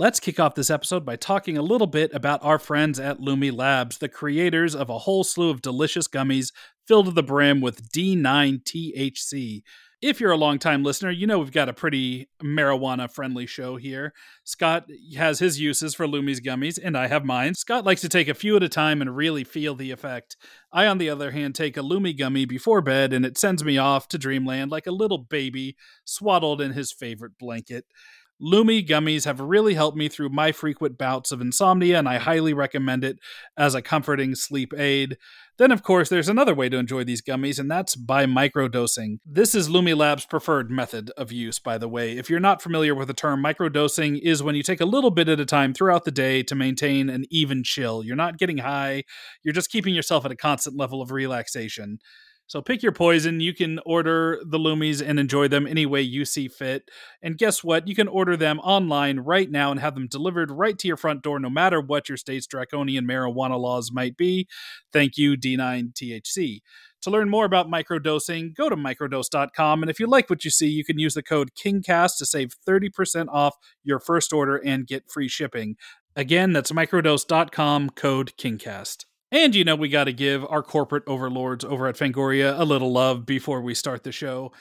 Let's kick off this episode by talking a little bit about our friends at Lumi Labs, the creators of a whole slew of delicious gummies filled to the brim with D9 THC. If you're a longtime listener, you know we've got a pretty marijuana friendly show here. Scott has his uses for Lumi's gummies, and I have mine. Scott likes to take a few at a time and really feel the effect. I, on the other hand, take a Lumi gummy before bed, and it sends me off to dreamland like a little baby swaddled in his favorite blanket. Lumi gummies have really helped me through my frequent bouts of insomnia, and I mm-hmm. highly recommend it as a comforting sleep aid. Then, of course, there's another way to enjoy these gummies, and that's by microdosing. This is Lumi Lab's preferred method of use, by the way. If you're not familiar with the term, microdosing is when you take a little bit at a time throughout the day to maintain an even chill. You're not getting high, you're just keeping yourself at a constant level of relaxation. So pick your poison. You can order the Lumis and enjoy them any way you see fit. And guess what? You can order them online right now and have them delivered right to your front door, no matter what your state's draconian marijuana laws might be. Thank you, D9 THC. To learn more about microdosing, go to microdose.com. And if you like what you see, you can use the code KINGCAST to save 30% off your first order and get free shipping. Again, that's microdose.com, code KINGCAST. And you know, we got to give our corporate overlords over at Fangoria a little love before we start the show.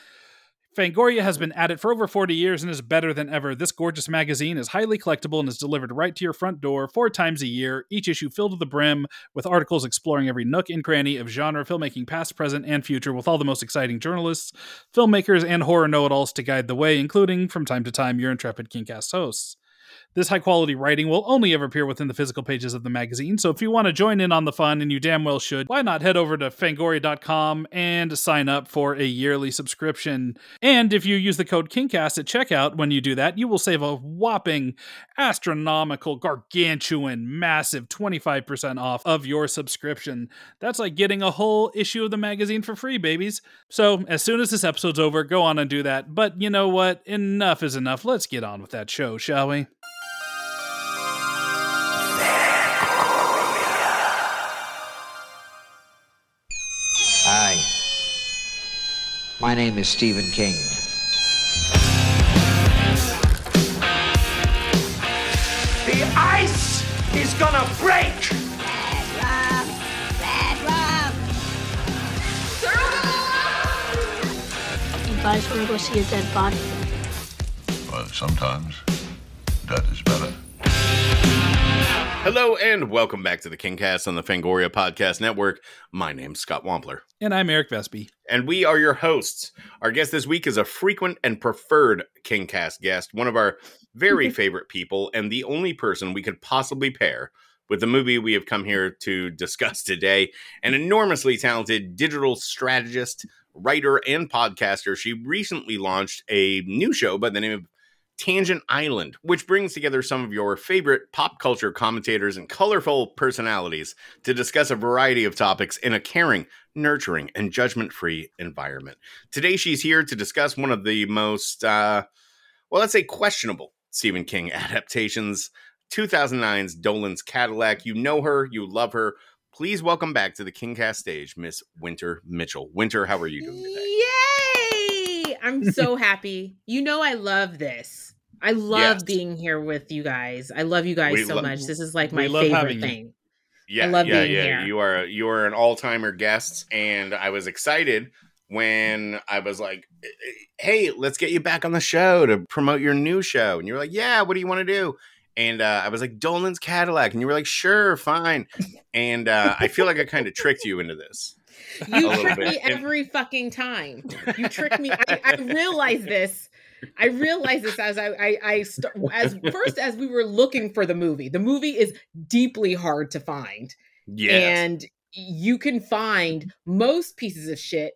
Fangoria has been at it for over 40 years and is better than ever. This gorgeous magazine is highly collectible and is delivered right to your front door four times a year, each issue filled to the brim with articles exploring every nook and cranny of genre filmmaking, past, present, and future, with all the most exciting journalists, filmmakers, and horror know it alls to guide the way, including, from time to time, your intrepid Kingcast hosts. This high quality writing will only ever appear within the physical pages of the magazine, so if you want to join in on the fun, and you damn well should, why not head over to fangoria.com and sign up for a yearly subscription? And if you use the code KINGCAST at checkout when you do that, you will save a whopping, astronomical, gargantuan, massive 25% off of your subscription. That's like getting a whole issue of the magazine for free, babies. So as soon as this episode's over, go on and do that. But you know what? Enough is enough. Let's get on with that show, shall we? My name is Stephen King. The ice is gonna break! You guys wanna go see a dead body? Well, sometimes that is better. Hello and welcome back to the Kingcast on the Fangoria Podcast Network. My name's Scott Wampler, And I'm Eric Vespe. and we are your hosts. Our guest this week is a frequent and preferred Kingcast guest, one of our very favorite people, and the only person we could possibly pair with the movie we have come here to discuss today. An enormously talented digital strategist, writer, and podcaster. She recently launched a new show by the name of Tangent Island, which brings together some of your favorite pop culture commentators and colorful personalities to discuss a variety of topics in a caring, nurturing, and judgment free environment. Today, she's here to discuss one of the most, uh, well, let's say questionable Stephen King adaptations 2009's Dolan's Cadillac. You know her, you love her. Please welcome back to the Kingcast stage, Miss Wynter Mitchell. Wynter, how are you doing today? Yay! I'm so happy. You know I love this. I love Yes. being here with you guys. I love you guys We so lo- much. This is like my favorite you. thing. Yeah, I love yeah, being yeah. here. You are you are an all timer guest, and I was excited when I was like, "Hey, let's get you back on the show to promote your new show." And you're like, "Yeah, what do you want to do?" And uh, I was like, "Dolan's Cadillac," and you were like, "Sure, fine." And uh, I feel like I kind of tricked you into this. You trick bit. me every fucking time. You trick me. I, I realize this. I realized this as I, I, I st- as first as we were looking for the movie. The movie is deeply hard to find, Yes. and you can find most pieces of shit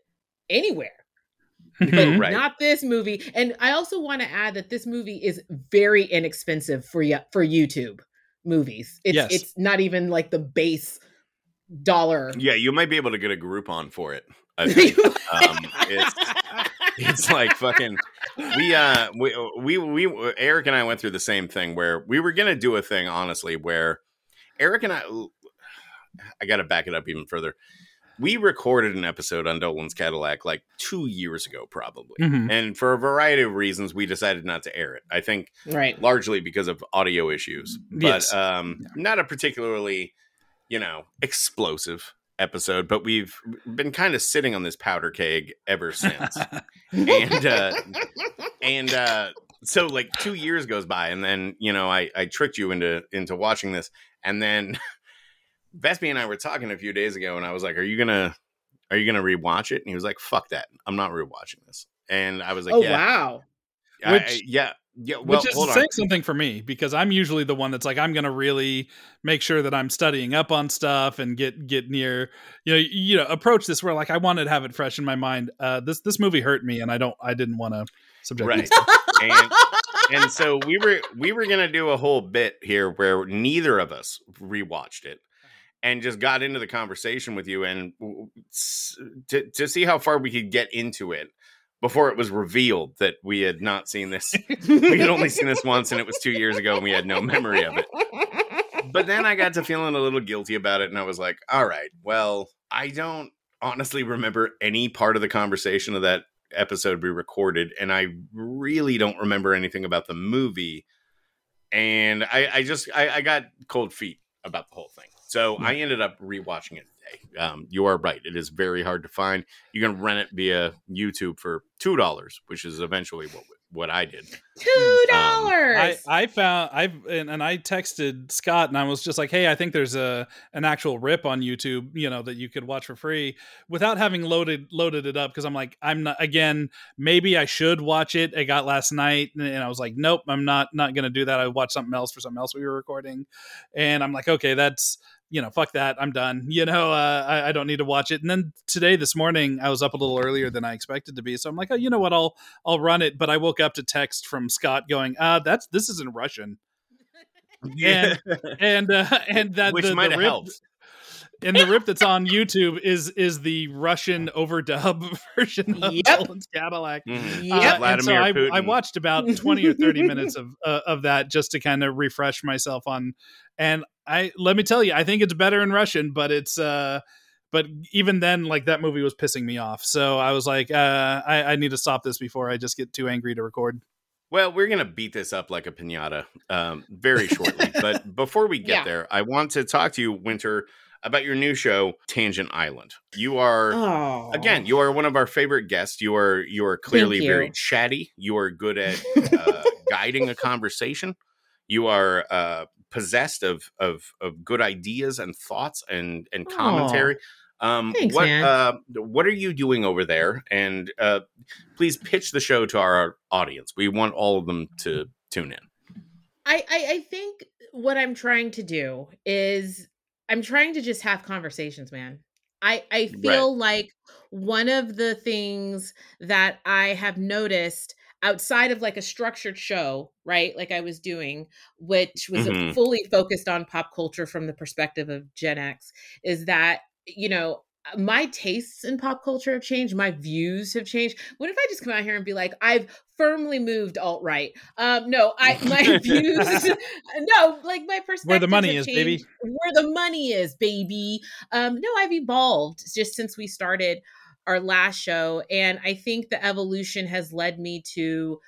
anywhere. but. Right. not this movie. And I also want to add that this movie is very inexpensive for y- for YouTube movies. It's Yes. it's not even like the base dollar. yeah, you might be able to get a Groupon for it. I think. um, it's it's like fucking we uh we we we Eric and I went through the same thing where we were gonna do a thing honestly where Eric and I I gotta back it up even further. we recorded an episode on Dolan's Cadillac like two years ago, probably. Mhm. And for a variety of reasons, we decided not to air it. I think Right. largely because of audio issues, but Yes. um, not a particularly, you know, explosive episode. But we've been kind of sitting on this powder keg ever since, and uh, and uh, so like two years goes by, and then you know I I tricked you into into watching this, and then Vespe and I were talking a few days ago, and I was like, "Are you gonna are you gonna rewatch it?" And he was like, "Fuck that, I'm not rewatching this." And I was like, oh "Yeah, wow. I- Which- I- yeah, yeah." Well, Which is saying something for me because I'm usually the one that's like I'm going to really make sure that I'm studying up on stuff and get get near you know you know approach this where like I wanted to have it fresh in my mind. Uh, this this movie hurt me and I don't I didn't want to subject Right. and and so we were we were gonna do a whole bit here where neither of us rewatched it and just got into the conversation with you and to, to see how far we could get into it before it was revealed that we had not seen this. We had only seen this once and it was two years ago and we had no memory of it. But then i got to feeling a little guilty about it and i was like all right well i don't honestly remember any part of the conversation of that episode we recorded and i really don't remember anything about the movie. And i, I just I, I got cold feet about the whole thing. So hmm. i ended up rewatching it um, you are right it is very hard to find you can rent it via youtube for two dollars which is eventually what what i did Two Um, dollars. I, I found I've and, and I texted Scott and I was just like, hey, I think there's a an actual rip on YouTube, you know, that you could watch for free without having loaded loaded it up because I'm like, I'm not again, maybe I should watch it. I got last night and, and I was like, nope, I'm not not gonna do that. I watched something else for something else we were recording, and I'm like, okay, that's you know, fuck that, I'm done. You know, uh, I, I don't need to watch it. And then today, this morning, I was up a little earlier than I expected to be, so I'm like, oh, you know what, I'll I'll run it. But I woke up to text from Scott going, uh, that's this is in Russian. And and uh, and that which the, might the have rip, helped and the rip that's on YouTube is is the Russian overdub version of Yep. Dolan's Cadillac. Mhm. Yep. Uh, and so Vladimir I, I watched about 20 or 30 minutes of uh, of that just to kind of refresh myself on and I let me tell you I think it's better in Russian but it's uh but even then like that movie was pissing me off so I was like uh I, I need to stop this before I just get too angry to record Well, we're gonna beat this up like a pinata um, very shortly. but before we get Yeah. there, I want to talk to you, Wynter, about your new show, Tangent Island. You are Oh. again, you are one of our favorite guests. You are you are clearly you. very chatty. You are good at uh, guiding a conversation. You are uh, possessed of of of good ideas and thoughts and and commentary. Um, Thanks, what man. uh, what are you doing over there? And uh, please pitch the show to our audience. We want all of them to tune in. I, I I think what I'm trying to do is I'm trying to just have conversations, man. I I feel like one of the things that I have noticed outside of like a structured show, right? Like I was doing, which was Mhm. fully focused on pop culture from the perspective of Gen X, is that you know my tastes in pop culture have changed my views have changed. What if i just come out here and be like i've firmly moved alt right um no i my views no like my perspective where the money is baby. where the money is baby. Um no i've evolved just since we started our last show and i think the evolution has led me to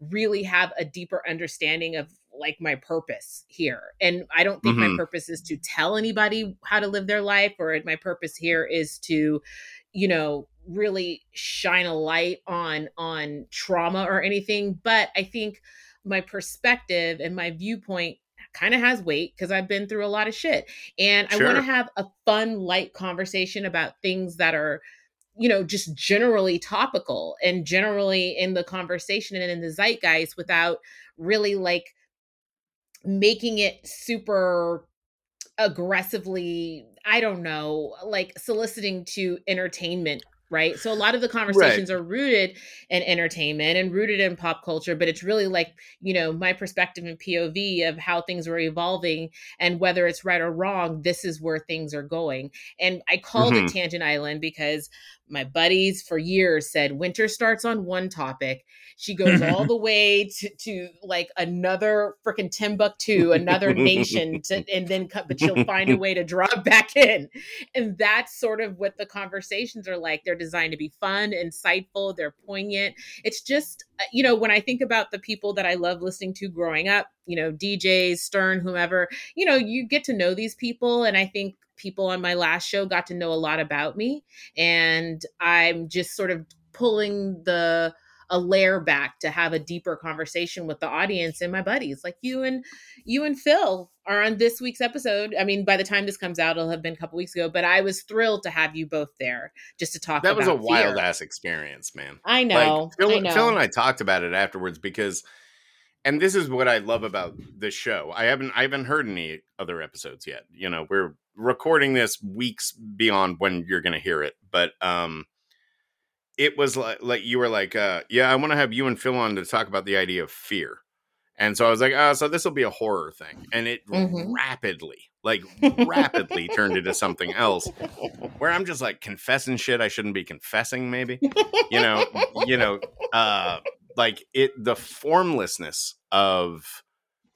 really have a deeper understanding of like my purpose here. And i don't think Mhm. my purpose is to tell anybody how to live their life or my purpose here is to you know really shine a light on on trauma or anything. But i think my perspective and my viewpoint kind of has weight because i've been through a lot of shit. And i want to have a fun light conversation about things that are you know just generally topical and generally in the conversation and in the zeitgeist without really like making it super aggressively i don't know like soliciting to entertainment right? So a lot of the conversations are rooted in entertainment and rooted in pop culture, but it's really like, you know, my perspective and POV of how things were evolving and whether it's right or wrong, this is where things are going. And I called Mhm. it Tangent Island because my buddies for years said Wynter starts on one topic. She goes all the way to, to like another freaking Timbuktu, another nation, to, and then cut, but she'll find a way to drop back in. And that's sort of what the conversations are like. They're designed to be fun, insightful, they're poignant. It's just, uh, you know, when I think about the people that I love listening to growing up, you know, DJs, Stern, whomever, you know, you get to know these people. And I think people on my last show got to know a lot about me. And I'm just sort of pulling the, a layer back to have a deeper conversation with the audience and my buddies like you and you and Phil are on this week's episode. I mean, by the time this comes out, it'll have been a couple weeks ago, but I was thrilled to have you both there just to talk That was a wild ass experience, man. I know. Like, Phil, I know. Phil and I talked about it afterwards because, and this is what I love about this show. I haven't I haven't heard any other episodes yet. You know, we're recording this weeks beyond when you're going to hear it, but um, it was like like you were like, uh, yeah, I want to have you and Phil on to talk about the idea of fear. And so I was like, oh, so this will be a horror thing. And it Mhm. rapidly, like rapidly turned into something else where I'm just like confessing shit I shouldn't be confessing, maybe. You know, you know, uh like it the formlessness of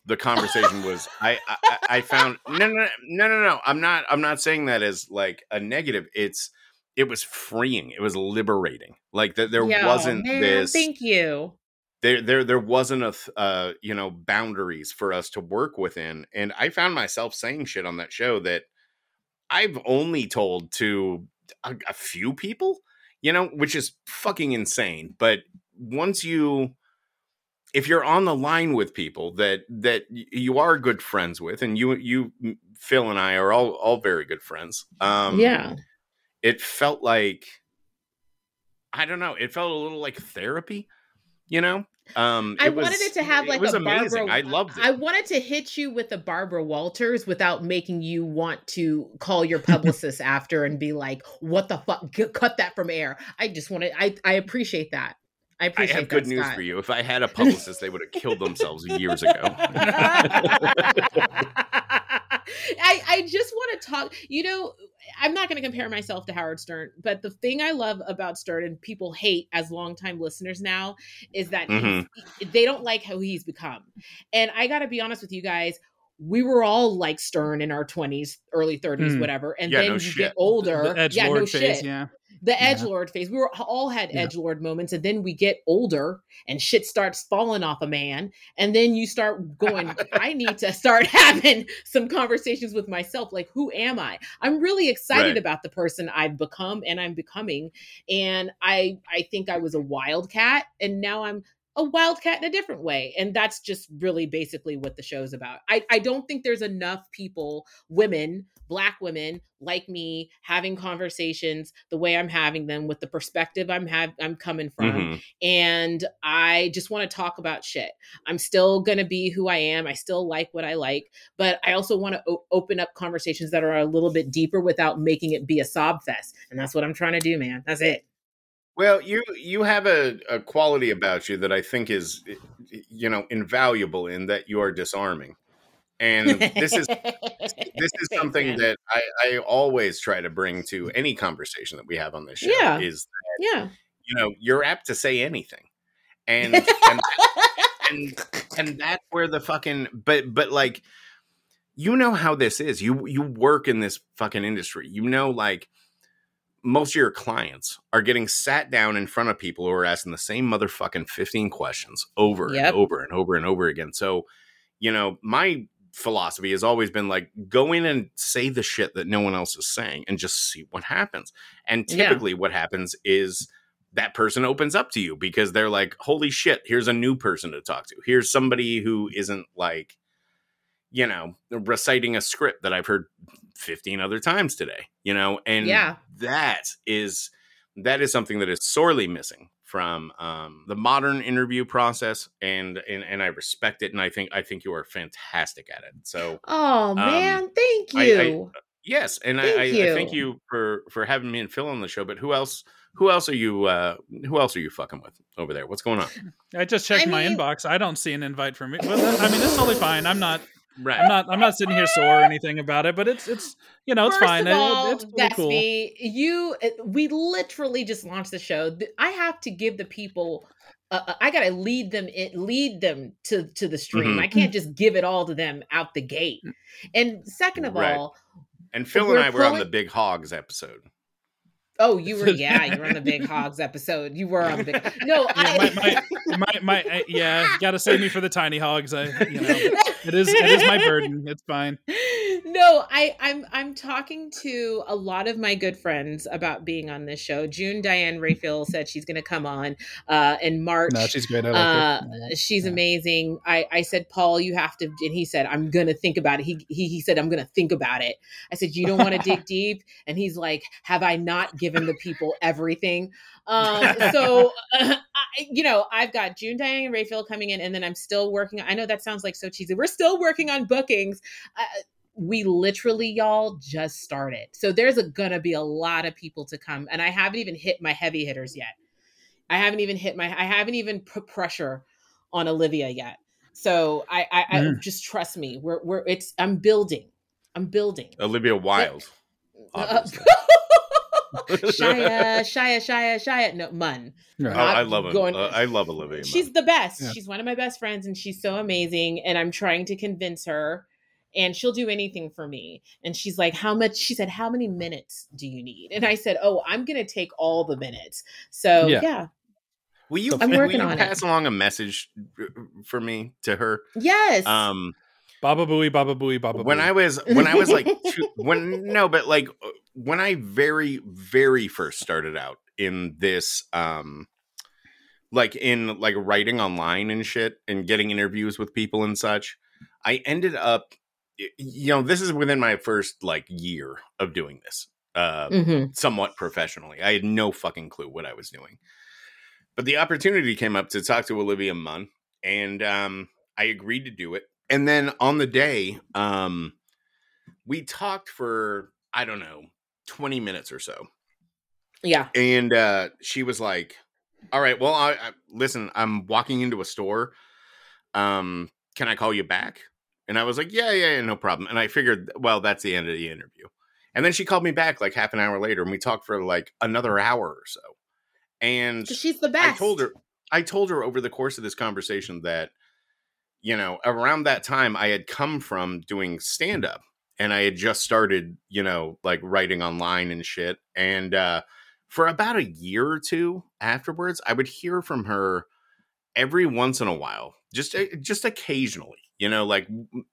the conversation was I, I I- found no no no no no I'm not I'm not saying that as like a negative. It's it was freeing. It was liberating. Like that there Yeah, wasn't man, this Thank you. there there there wasn't a uh you know boundaries for us to work within and i found myself saying shit on that show that i've only told to a, a few people you know which is fucking insane but once you if you're on the line with people that that you are good friends with and you you phil and i are all all very good friends um yeah. it felt like I don't know. It felt a little like therapy, you know. Um, I was- wanted it to have like it was a amazing. Barbara. I loved it. I wanted to hit you with a Barbara Walters without making you want to call your publicist after and be like, "What the fuck? Cut that from air." I just wanted. I I appreciate that. I I appreciate. have good that, news Scott. for you. If I had a publicist, they would have killed themselves years ago. I, I just want to talk. You know, I'm not going to compare myself to Howard Stern, but the thing I love about Stern and people hate as longtime listeners now is that Mm-hmm. they don't like how he's become. And I got to be honest with you guys. We were all like Stern in our 20s, early 30s, Hmm. whatever. And Yeah, then no you shit. get older. The edge yeah, no phase, shit yeah. The edge Yeah. lord phase. We were all had Yeah. edge lord moments, and then we get older and shit starts falling off a man, and then you start going. I need to start having some conversations with myself, like who am I? I'm really excited Right. about the person I've become and I'm becoming, and I I think I was a wildcat, and now I'm a wildcat in a different way and that's just really basically what the show's about I, I don't think there's enough people women black women like me having conversations the way i'm having them with the perspective i'm have i'm coming from Mhm. and i just want to talk about shit. I'm still going to be who i am i still like what i like but i also want to o- open up conversations that are a little bit deeper without making it be a sob fest and that's what i'm trying to do man. That's it. Well, you you have a, a quality about you that I think is, you know, invaluable in that you are disarming, and this is this is something man. that I, I always try to bring to any conversation that we have on this show. Yeah. Is yeah you know you're apt to say anything, and and and and that's where the fucking but but like you know how this is you you work in this fucking industry you know like most of your clients are getting sat down in front of people who are asking the same motherfucking 15 questions over Yep. and over and over and over again so you know my philosophy has always been like go in and say the shit that no one else is saying and just see what happens and Yeah. typically what happens is that person opens up to you because they're like, holy shit, here's a new person to talk to. Here's somebody who isn't like, you know, reciting a script that I've heard 15 other times today, you know, and Yeah. that is that is something that is sorely missing from um, the modern interview process and, and and I respect it and I think I think you are fantastic at it. So oh man thank I- I- you yes, and I, Thank I, I thank you. you for for having me and Phil on the show. But who else? who else are you? Uh, who else are you fucking with over there? What's going on? I just checked I my mean- inbox. I don't see an invite from me. But that- I mean, it's totally fine. I'm not. Right. I'm not. I'm not sitting here sore or anything about it. But it's. It's. You know, it's First fine. Of It- all, it's totally cool. Gatsby, you uh, we literally just launched the show. I have to give the people. Uh, uh, I gotta lead them in, lead them to to the stream. Mhm. I can't just give it all to them out the gate. And second of Right. all, And Phil and I were on the Big Hogs episode. Oh, you were yeah, you were on the Big Hogs episode. You were on the big. No, Yeah, I. my, my, my, uh, yeah, gotta save me for the tiny hogs. I, you know, it is, it is my burden. It's fine. No i i'm i'm talking to a lot of my good friends about being on this show june diane raphael said she's going to come on uh in march No, she's great. I uh, she's Yeah. amazing. I, I said, Paul, you have to, and he said, I'm gonna think about it. He he, he said, I'm gonna think about it. I said, you don't want to dig deep, and he's like, have I not given the people everything? Um, so I, you know, I've got June Diane Raphael coming in, and then I'm still working. I know that sounds like so cheesy. We're still working on bookings. Uh, we literally y'all just started so there's a, gonna be a lot of people to come and i haven't even hit my heavy hitters yet i haven't even hit my i haven't even put pressure on olivia yet so i i, I Mm. just trust me we're we're it's i'm building i'm building Olivia Wilde. Uh, obviously. shia shia shia shia no mun Right. Oh, I love going- Uh, I love Olivia. she's Munn. the best Yeah. she's one of my best friends and she's so amazing and i'm trying to convince her and she'll do anything for me and she's like how much she said how many minutes do you need and i said oh i'm gonna take all the minutes so Yeah. yeah, Will you? I'm will working you on it. pass along a message for me to her? yes Um, Baba booey, baba booey, baba when booey. I was when I was like two, when no, but like uh, when I very very first started out in this um like in like writing online and shit and getting interviews with people and such, I ended up y- you know, this is within my first like year of doing this. Uh Mhm. somewhat professionally. I had no fucking clue what I was doing. But the opportunity came up to talk to Olivia Munn, and um, I agreed to do it. And then on the day, um, we talked for, I don't know, 20 minutes or so. yeah And uh, she was like, All right, well, I, I, listen, I'm walking into a store. Um, can I call you back? And I was like, Yeah, yeah, yeah, no problem. And I figured, well, that's the end of the interview. And then she called me back like half an hour later, and we talked for like another hour or so. And she's the best I told her I told her over the course of this conversation that you know, around that time I had come from doing stand up and I had just started, you know, like writing online and shit. And uh for about a year or two afterwards, I would hear from her every once in a while, just uh, just occasionally, you know, like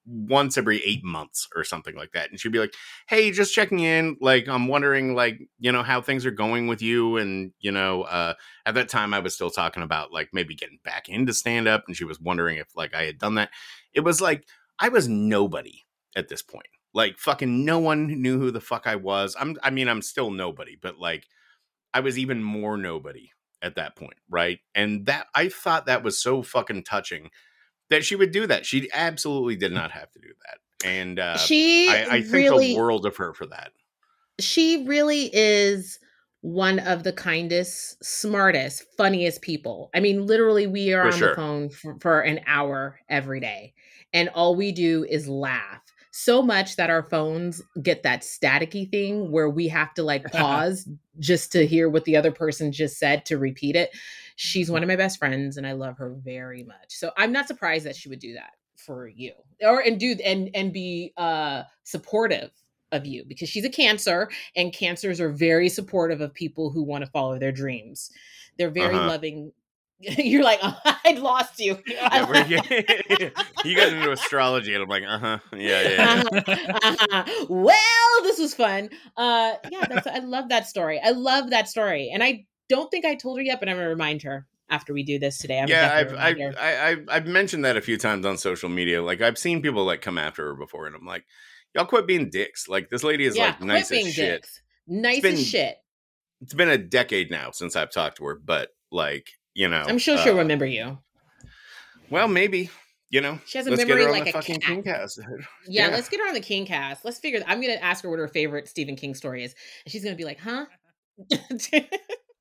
once every 8 months or something like that. And she'd be like, "Hey, just checking in, like I'm wondering like, you know, how things are going with you and, you know, uh at that time I was still talking about like maybe getting back into stand up and she was wondering if like I had done that. It was like I was nobody at this point. Like fucking no one knew who the fuck I was. I'm I mean I'm still nobody, but like I was even more nobody at that point, right? And that I thought that was so fucking touching that she would do that. She absolutely did not have to do that. And uh she I, I think really the world of her for that. she really is one of the kindest, smartest, funniest people. I mean, literally, we are For on sure. the phone for, for an hour every day, and all we do is laugh so much that our phones get that staticky thing where we have to like pause just to hear what the other person just said to repeat it. She's one of my best friends, and I love her very much. So I'm not surprised that she would do that for you, or and do and and be uh supportive of you because she's a cancer and cancers are very supportive of people who want to follow their dreams they're very Uh-huh. loving you're like oh, i lost you Yeah, yeah. you got into astrology and I'm like, uh-huh. Yeah, yeah, yeah. Uh-huh, uh-huh. well this was fun uh yeah that's i love that story i love that story and i don't think i told her yet but i'm gonna remind her after we do this today I'm yeah, I've I've. I, I've I've mentioned that a few times on social media. Like I've seen people like come after her before, and I'm like, y'all quit being dicks. Like this lady is yeah like nice as shit. dicks. nice been- as shit It's been a decade now since I've talked to her, but like you know, i'm sure she'll uh, remember you Well, maybe you know. She has a memory get her on like a fucking cat. Kingcast. Yeah, Yeah. let's get her on the King cast. Let's figure. I'm gonna ask her what her favorite Stephen King story is, and she's gonna be like, "Huh."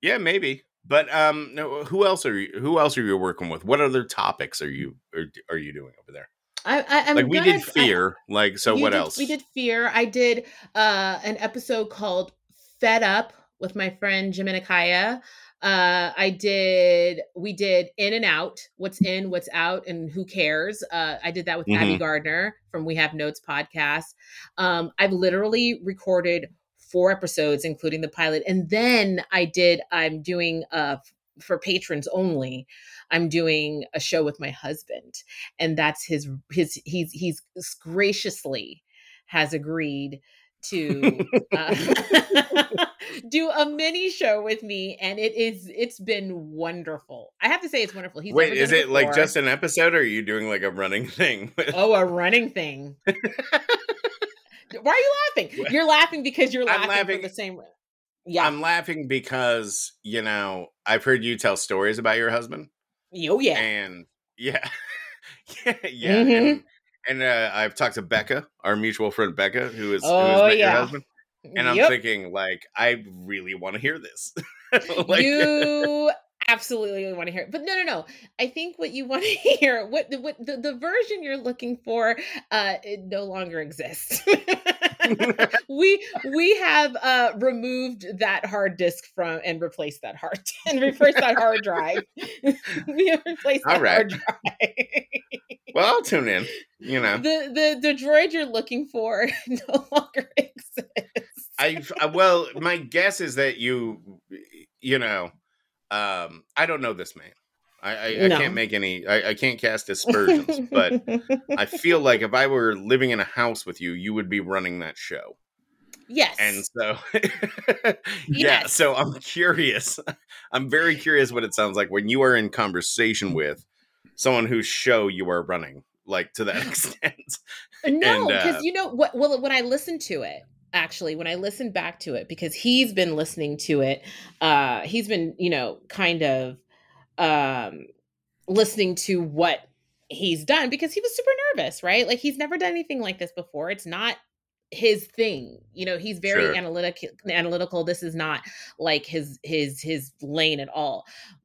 Yeah, maybe. But um, no, who else are you? Who else are you working with? What other topics are you are, are you doing over there? I, I, I'm like we did fear. like so, what did- else? We did fear. I did uh an episode called Fed Up with my friend Jim Kaya. Uh I did we did In and Out, what's in, what's out, and who cares. Uh I did that with Abby Mhm. Gardner from We Have Notes podcast. Um I've literally recorded four episodes, including the pilot. And then I did, I'm doing uh for patrons only. I'm doing a show with my husband and that's his his he's he's graciously has agreed to uh, do a mini show with me and it is it's been wonderful i have to say it's wonderful he's Wait, is done it like just an episode, or are you doing like a running thing? oh a running thing why are you laughing you're laughing because you're laughing, laughing- for the same way. yeah I'm laughing because you know I've heard you tell stories about your husband, oh yeah and yeah, yeah, yeah. Mhm. And, and uh, I've talked to Becca, our mutual friend Becca, who is who Oh, met your yeah. husband, and I'm Yep. thinking like I really want to hear this. like, you absolutely want to hear it. But no no no. I think what you want to hear what the what the, the version you're looking for uh it no longer exists. We we have uh removed that hard disk from and replaced that hard and replaced that hard drive. We have replaced that All right. hard drive. Well, I'll tune in. You know, the the the droid you're looking for no longer exists. I- well, my guess is that you, you know, um, I don't know this man. I I, I can't make any. I, I can't cast aspersions, but I feel like if I were living in a house with you, you would be running that show. yes And so, yeah. Yes. So I'm curious. I'm very curious what it sounds like when you are in conversation with someone whose show you are running, like to that extent. No, because uh, you know what? Well, when I listened to it, actually, when I listened back to it, because he's been listening to it, uh, he's been, you know, kind of um listening to what he's done because he was super nervous, right? Like he's never done anything like this before. It's not his thing you know he's very Sure. analytic analytical this is not like his his his lane at all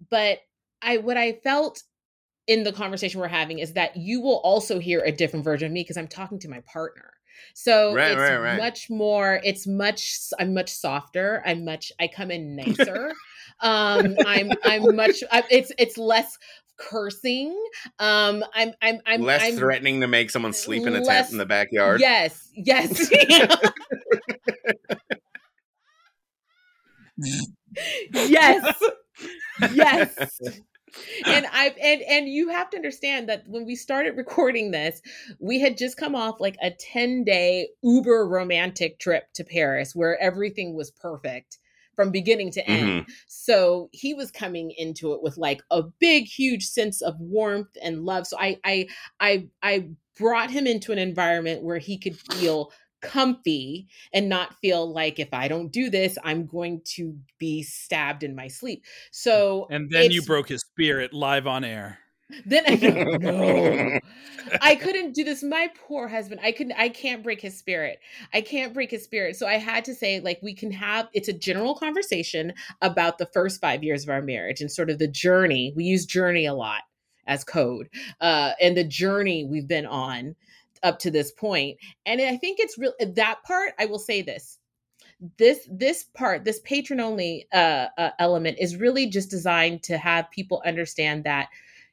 but i what i felt in the conversation we're having is that you will also hear a different version of me because I'm talking to my partner. So Right, it's right, right. much more, it's much, I'm much softer. I'm much, I come in nicer. um, I'm, I'm much, I, it's, it's less cursing. Um, I'm, I'm, I'm Less I'm, threatening to make someone sleep in a tent in the backyard. Yes, yes. yes. Yes. And I and and you have to understand that when we started recording this, we had just come off like a 10-day uber romantic trip to Paris where everything was perfect from beginning to end. Mm-hmm. So he was coming into it with like a big huge sense of warmth and love. So I I I I brought him into an environment where he could feel comfy and not feel like if I don't do this, I'm going to be stabbed in my sleep. So And then you broke his spirit live on air. Then I no, I couldn't do this. My poor husband. I couldn't. I can't break his spirit. I can't break his spirit. So I had to say, like, we can have. It's a general conversation about the first five years of our marriage and sort of the journey. We use journey a lot as code, uh, and the journey we've been on up to this point. And I think it's real. That part, I will say this this this part this patron only uh, uh element is really just designed to have people understand that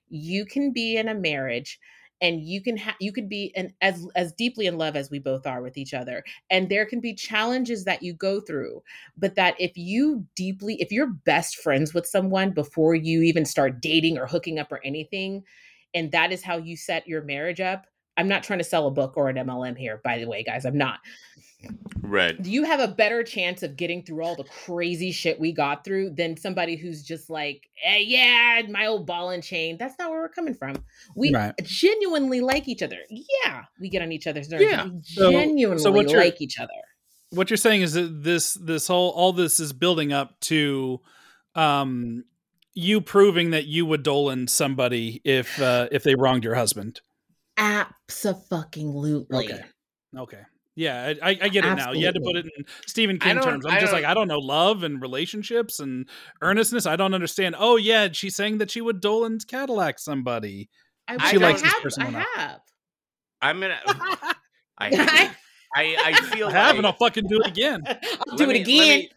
you can be in a marriage and you can ha- you could be in as as deeply in love as we both are with each other and there can be challenges that you go through but that if you deeply if you're best friends with someone before you even start dating or hooking up or anything and that is how you set your marriage up i'm not trying to sell a book or an mlm here by the way guys i'm not Right. do you have a better chance of getting through all the crazy shit we got through than somebody who's just like, eh, yeah, my old ball and chain? That's not where we're coming from. We Right. genuinely like each other. Yeah, we get on each other's nerves. Yeah. We So- genuinely so what like each other. What you're saying is that this this whole all this is building up to um you proving that you would Dolan somebody if uh if they wronged your husband. Absolutely. Okay. Okay. Yeah, I, I get it now. You had to put it in Stephen King terms. I'm just like, I don't know love and relationships and earnestness. I don't understand. Oh yeah, she's saying that she would Dolan's Cadillac somebody. I, She I likes have, this person I enough. have. I'm gonna. I, I I feel I have, and I'll fucking do it again. I'll Let do me- it let again.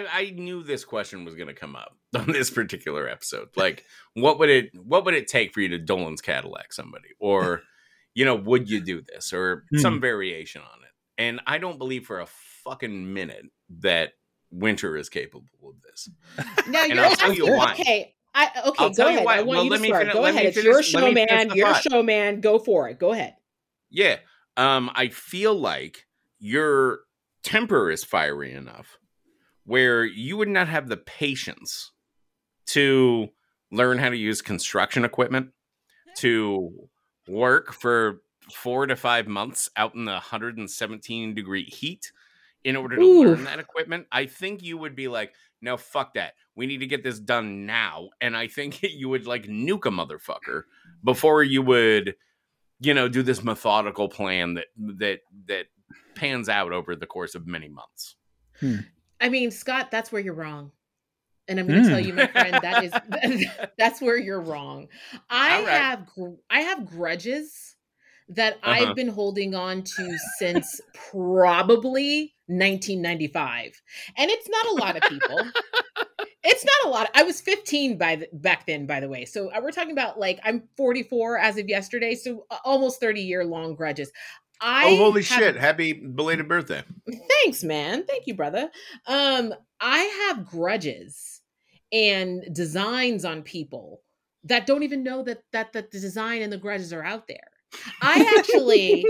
Me- I, I knew this question was going to come up on this particular episode. Like, what would it what would it take for you to Dolan's Cadillac somebody, or you know, would you do this, or Hmm. some variation on it? And I don't believe for a fucking minute that Wynter is capable of this. No, And you're I'll tell you asking- why. Okay. I, okay, I'll go tell you ahead. why. I want Well, you to me start. finish- go let me ahead. It's your let show, me finish man. Your thought. show, man. Go for it. Go ahead. Yeah, um, I feel like your temper is fiery enough where you would not have the patience to learn how to use construction equipment, to work for four to five months out in the 117 degree heat in order to Ooh. learn that equipment. I think you would be like, no, fuck that. We need to get this done now. And I think you would like nuke a motherfucker before you would, you know, do this methodical plan that that that pans out over the course of many months. Hmm. I mean, Scott, that's where you're wrong. And I'm going to Mm. tell you, my friend, that is that's where you're wrong. I right. have gr- I have grudges that Uh-huh. I've been holding on to since probably 1995, and it's not a lot of people. it's not a lot. I was 15 by the, back then, by the way. So uh, we're talking about like I'm 44 as of yesterday, so uh, almost 30 year long grudges. I oh, holy have shit. Happy belated birthday. Thanks, man. Thank you, brother. Um, I have grudges and designs on people that don't even know that that that the design and the grudges are out there. I actually,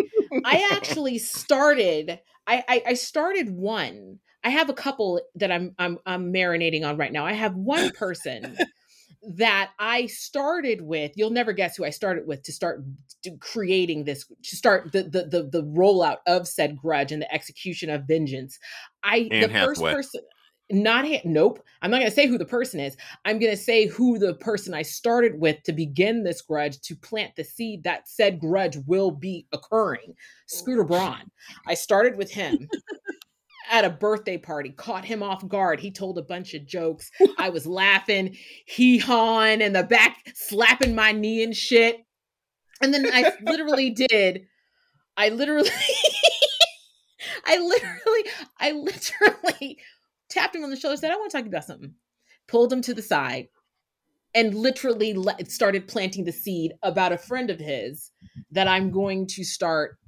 I actually started. I, I I started one. I have a couple that I'm I'm I'm marinating on right now. I have one person that I started with. You'll never guess who I started with to start creating this to start the the the, the rollout of said grudge and the execution of vengeance. I Anne the first person not ha- nope. I'm not going to say who the person is. I'm going to say who the person I started with to begin this grudge to plant the seed that said grudge will be occurring. Scooter Braun. I started with him at a birthday party, caught him off guard. He told a bunch of jokes. I was laughing, hee hawing in the back, slapping my knee and shit. And then I literally did. I literally, I literally, I literally tapped him on the shoulder, said, I want to talk about something. Pulled him to the side and literally started planting the seed about a friend of his that I'm going to start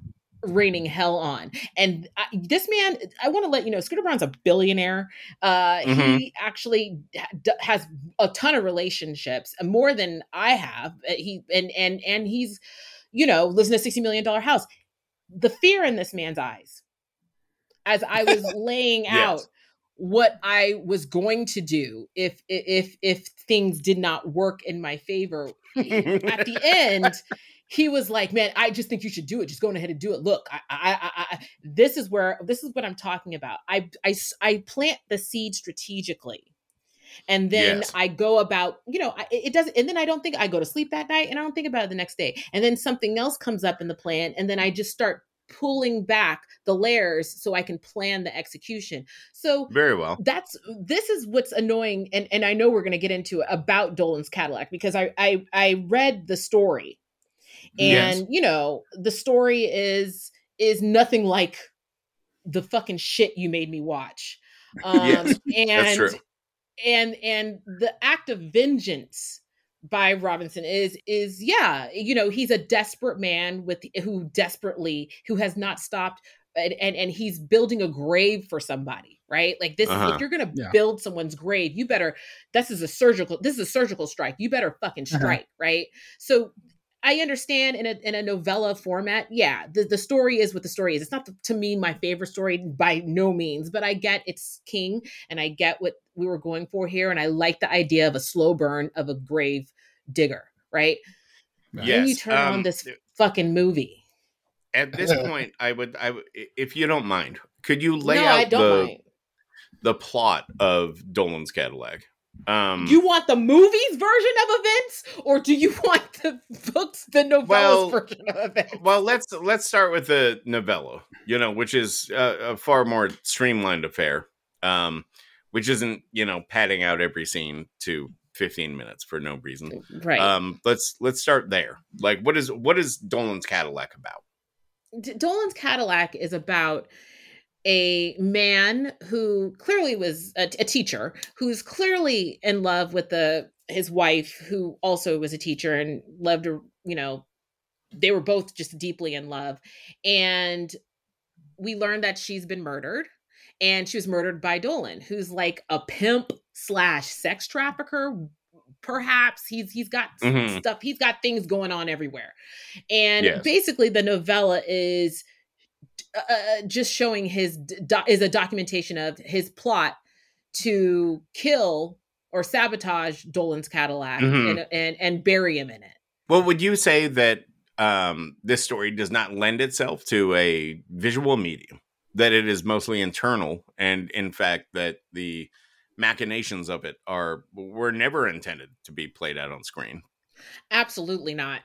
raining hell on. And I, this man, I want to let you know, Scooter Braun's a billionaire. Uh, Mhm. He actually d- has a ton of relationships, uh, more than I have. Uh, He and and and he's, you know, lives in a sixty million dollar house. The fear in this man's eyes, as I was laying Yes. out what I was going to do if if if things did not work in my favor at the end he was like man i just think you should do it. Just go ahead and do it. Look i i i, I this is where this is what i'm talking about. I, I, I plant the seed strategically and then Yes. i go about you know I, it doesn't and then i don't think i go to sleep that night and i don't think about it the next day. And then something else comes up in the plan and then i just start pulling back the layers so i can plan the execution. So Very well. that's this is what's annoying and and I know we're going to get into it about Dolan's Cadillac because I I I read the story and Yes. you know the story is is nothing like the fucking shit you made me watch um Yes, and That's true. and and the act of vengeance by Robinson is is yeah you know he's a desperate man with who desperately who has not stopped and and, and he's building a grave for somebody right like this Uh-huh. if you're gonna Yeah. build someone's grave you better this is a surgical this is a surgical strike you better fucking Uh-huh. strike right so I understand in a in a novella format, yeah, the, the story is what the story is. It's not the, to me my favorite story by no means, but I get it's king and I get what we were going for here, and I like the idea of a slow burn of a grave digger, right? Yeah. Then you Yes, turn on um, this fucking movie. At this point, I would, I would, if you don't mind, could you lay no, out I don't the mind. the plot of Dolan's Cadillac? Um, you want the movies version of events, or do you want the books, the novellas Well- version of events? well, let's let's start with the novella, you know, which is a, a far more streamlined affair, um, which isn't you know padding out every scene to 15 minutes for no reason. Right. Um, let's let's start there. Like, what is what is Dolan's Cadillac about? D- Dolan's Cadillac is about a man who clearly was a, a teacher who's clearly in love with the his wife who also was a teacher and loved her you know they were both just deeply in love and we learned that she's been murdered and she was murdered by Dolan who's like a pimp slash sex trafficker perhaps he's he's got Mhm. stuff he's got things going on everywhere and Yes. basically the novella is uh, just showing his do- is a documentation of his plot to kill or sabotage Dolan's Cadillac Mhm. and, and and bury him in it. Well, would you say that um, this story does not lend itself to a visual medium? That it is mostly internal, and in fact, that the machinations of it are were never intended to be played out on screen. Absolutely not.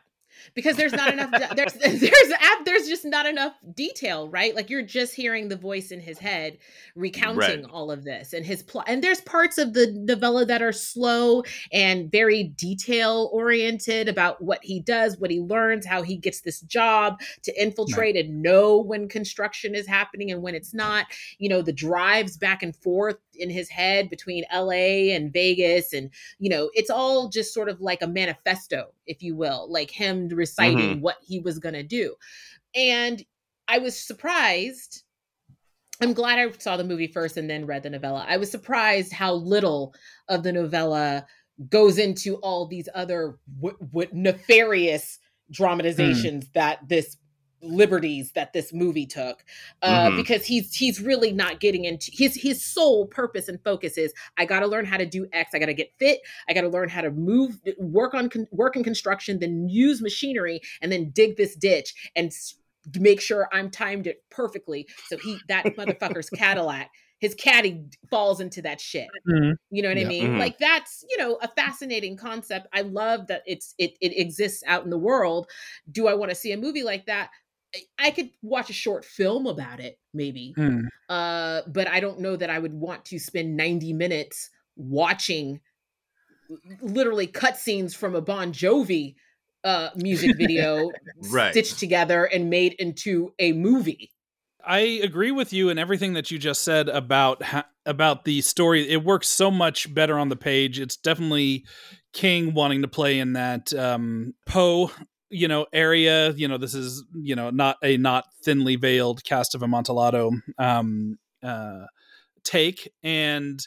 Because there's not enough there's there's there's just not enough detail, right? Like you're just hearing the voice in his head recounting Right. all of this and his plot. And there's parts of the novella that are slow and very detail oriented about what he does, what he learns, how he gets this job to infiltrate and know when construction is happening and when it's not. You know, the drives back and forth in his head between LA and Vegas and you know, it's all just sort of like a manifesto, if you will, like him reciting mm-hmm. what he was going to do. And I was surprised. I'm glad I saw the movie first and then read the novella. I was surprised how little of the novella goes into all these other w- w- nefarious mm. dramatizations that this liberties that this movie took uh Mhm. because he's he's really not getting into his his sole purpose and focus is i got to learn how to do x i got to get fit i got to learn how to move work on con- work in construction then use machinery and then dig this ditch and s- make sure i'm timed it perfectly so he that motherfucker's cadillac his caddy falls into that shit you know what Yeah. I mean? Mhm. Like that's, you know, a fascinating concept. I love that it's it it exists out in the world. Do I want to see a movie like that? I- I could watch a short film about it, maybe. Hmm. Uh, but I don't know that I would want to spend 90 minutes watching literally cutscenes from a Bon Jovi uh music video Right. stitched together and made into a movie. I agree with you and everything that you just said about about the story. It works so much better on the page. It's definitely King wanting to play in that um, Poe, you know, area. You know, this is you know not a not thinly veiled cask of Amontillado um, uh, take and.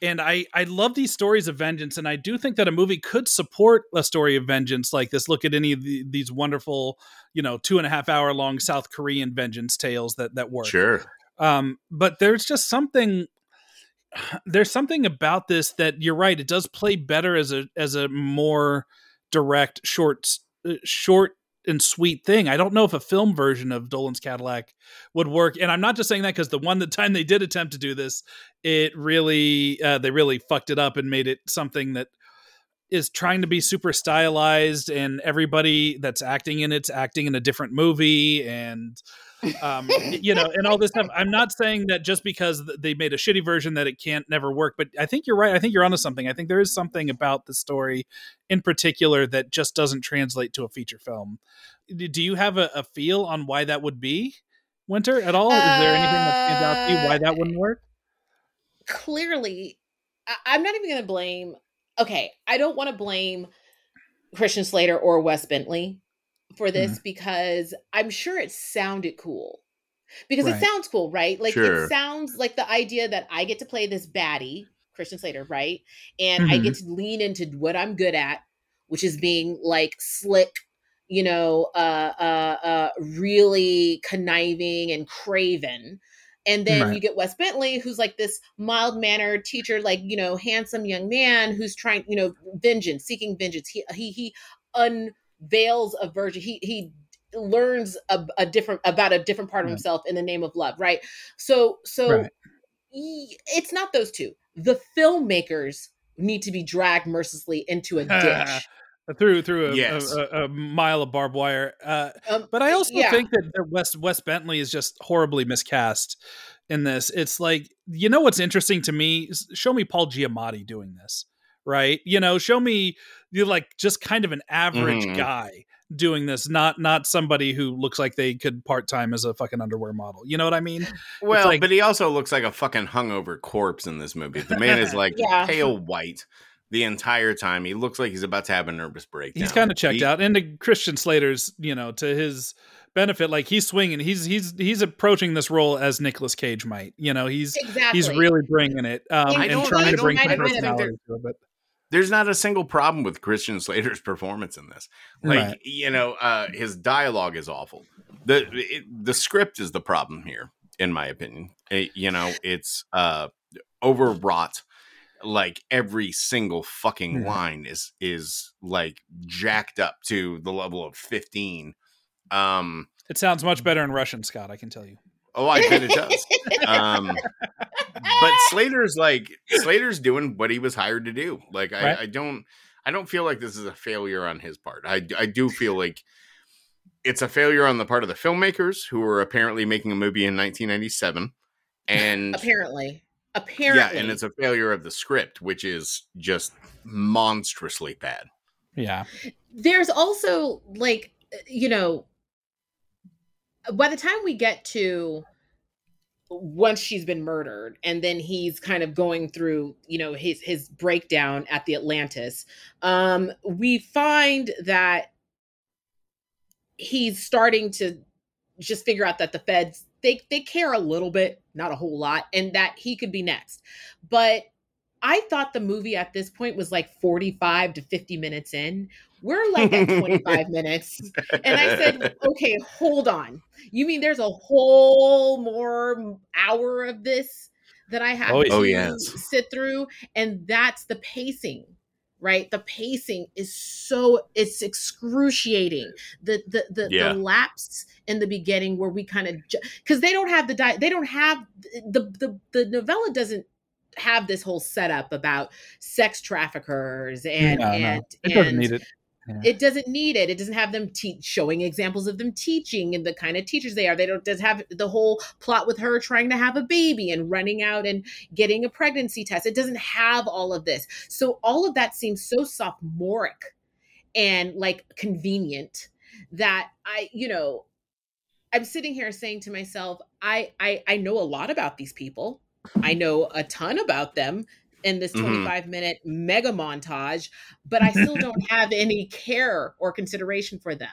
And I, I love these stories of vengeance, and I do think that a movie could support a story of vengeance like this. Look at any of the, these wonderful you know two and a half hour long South Korean vengeance tales that that work. Sure. Um, but there's just something there's something about this that you're right. It does play better as a as a more direct, short, short and sweet thing. I don't know if a film version of Dolan's Cadillac would work, and I'm not just saying that because the one the time they did attempt to do this, it really uh, they really fucked it up and made it something that is trying to be super stylized and everybody that's acting in it's acting in a different movie and um you know and all this stuff. I'm not saying that just because they made a shitty version that it can't never work but i think you're right. I think you're onto something. I think there is something about the story in particular that just doesn't translate to a feature film. Do you have a, a feel on why that would be Wynter at all? Is there anything that stands out to you why that wouldn't work? Clearly I, i'm not even going to blame okay i don't want to blame christian slater or wes bentley for this Mm-hmm. because i'm sure it sounded cool because Right. it sounds cool right like Sure. it sounds like the idea that i get to play this baddie christian slater right and i Mhm. get to lean into what i'm good at which is being like slick you know uh uh uh really conniving and craven and then Right. you get Wes Bentley, who's like this mild mannered teacher, like you know, handsome young man who's trying, you know, vengeance, seeking vengeance. He he he unveils of virgin. He he learns a, a different about a different part of Right. himself in the name of love. Right. So so Right. y- it's not those two. The filmmakers need to be dragged mercilessly into a ditch. through through a, Yes. a, a, a mile of barbed wire. Uh, Um, but I also yeah. think that, that Wes Wes Bentley is just horribly miscast in this. It's like you know what's interesting to me? Show me Paul Giamatti doing this, right? You know, show me you like just kind of an average Mhm. guy doing this, not not somebody who looks like they could part time as a fucking underwear model. You know what I mean? Well, like- but he also looks like a fucking hungover corpse in this movie. The man is like Yeah. pale white the entire time. He looks like he's about to have a nervous breakdown. He's kind of checked He- out. And to Christian Slater's, you know, to his benefit, like he's swinging. He's he's he's approaching this role as Nicolas Cage might. You know, he's exactly. he's really bringing it um, I and trying I to bring I some don't think personality to it. There's not a single problem with Christian Slater's performance in this. Like, Right. you know, uh, his dialogue is awful. The it, the script is the problem here, in my opinion. It- you know, it's uh, overwrought. Like every single fucking Yeah. line is is like jacked up to the level of 15. Um, it sounds much better in Russian, Scott. I can tell you. Oh, I bet it does. um, but Slater's like Slater's doing what he was hired to do. Like I, Right. I don't I don't feel like this is a failure on his part. I I do feel like it's a failure on the part of the filmmakers who were apparently making a movie in 1997 and apparently. Apparently. yeah, and it's a failure of the script which is just monstrously bad. Yeah, there's also like you know by the time we get to once she's been murdered and then he's kind of going through you know his his breakdown at the atlantis um we find that he's starting to just figure out that the feds they they care a little bit not a whole lot and that he could be next. But i thought the movie at this point was like 45 to 50 minutes in we're like at 25 minutes and I said, okay, hold on. You mean there's a whole more hour of this that I have Oh, to oh, yes. sit through? And that's the pacing, right? The pacing is so it's excruciating. The the the, Yeah. the lapse in the beginning where we kind of because they don't have the di- they don't have the the the novella doesn't have this whole setup about sex traffickers and no, and it doesn't and it doesn't need it. It doesn't have them te- showing examples of them teaching and the kind of teachers they are. They don't does have the whole plot with her trying to have a baby and running out and getting a pregnancy test. It doesn't have all of this. So all of that seems so sophomoric and like convenient that I, you know, I'm sitting here saying to myself, I I I know a lot about these people. I know a ton about them in this Mhm. 25 minute mega montage, but I still don't have any care or consideration for them.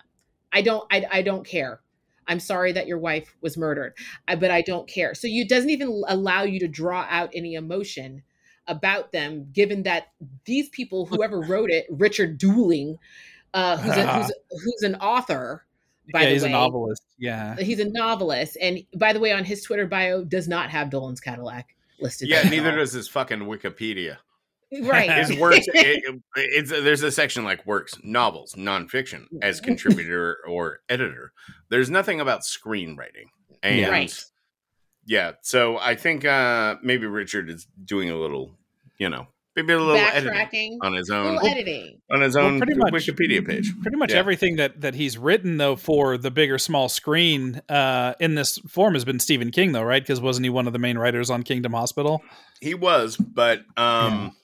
I don't I, I don't care. I'm sorry that your wife was murdered, I, but I don't care. So you doesn't even allow you to draw out any emotion about them, given that these people, whoever wrote it, Richard Dooling, uh, who's, a, who's who's an author, by yeah, the he's way, a novelist. Yeah, He's a novelist, and by the way, on his Twitter bio, does not have Dolan's Cadillac listed. Yeah, neither all. does his fucking Wikipedia. right. His works, it, it's there's a section like works, novels, nonfiction as contributor or editor. There's nothing about screenwriting, and Yeah. Right. yeah. So I think uh maybe Richard is doing a little, you know, maybe a little editing on his own little editing. on his Well, own pretty much- Wikipedia page. pretty much Yeah. everything that that he's written though for the bigger small screen uh, in this form has been Stephen King though, right? Because wasn't he one of the main writers on Kingdom Hospital? He was, but um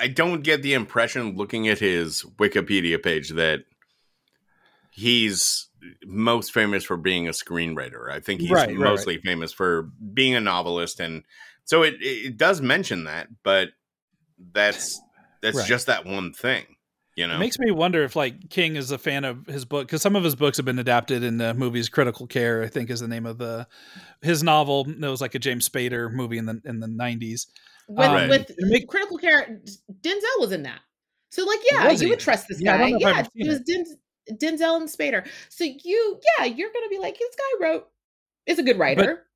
I don't get the impression looking at his Wikipedia page that he's most famous for being a screenwriter. I think he's Right, right, right. mostly famous for being a novelist and so it it does mention that, but that's that's Right. just that one thing, you know. It makes me wonder if like King is a fan of his book because some of his books have been adapted in the movies. Critical Care, I think, is the name of the his novel. It was like a James Spader movie in the in the nineties. With, Um, with make- critical care, Denzel was in that. So, like, yeah, you would trust this Yeah, guy. don't know if I've Yeah, it was Den- Denzel and Spader. So, you, yeah, you're going to be like, this guy wrote, is a good writer.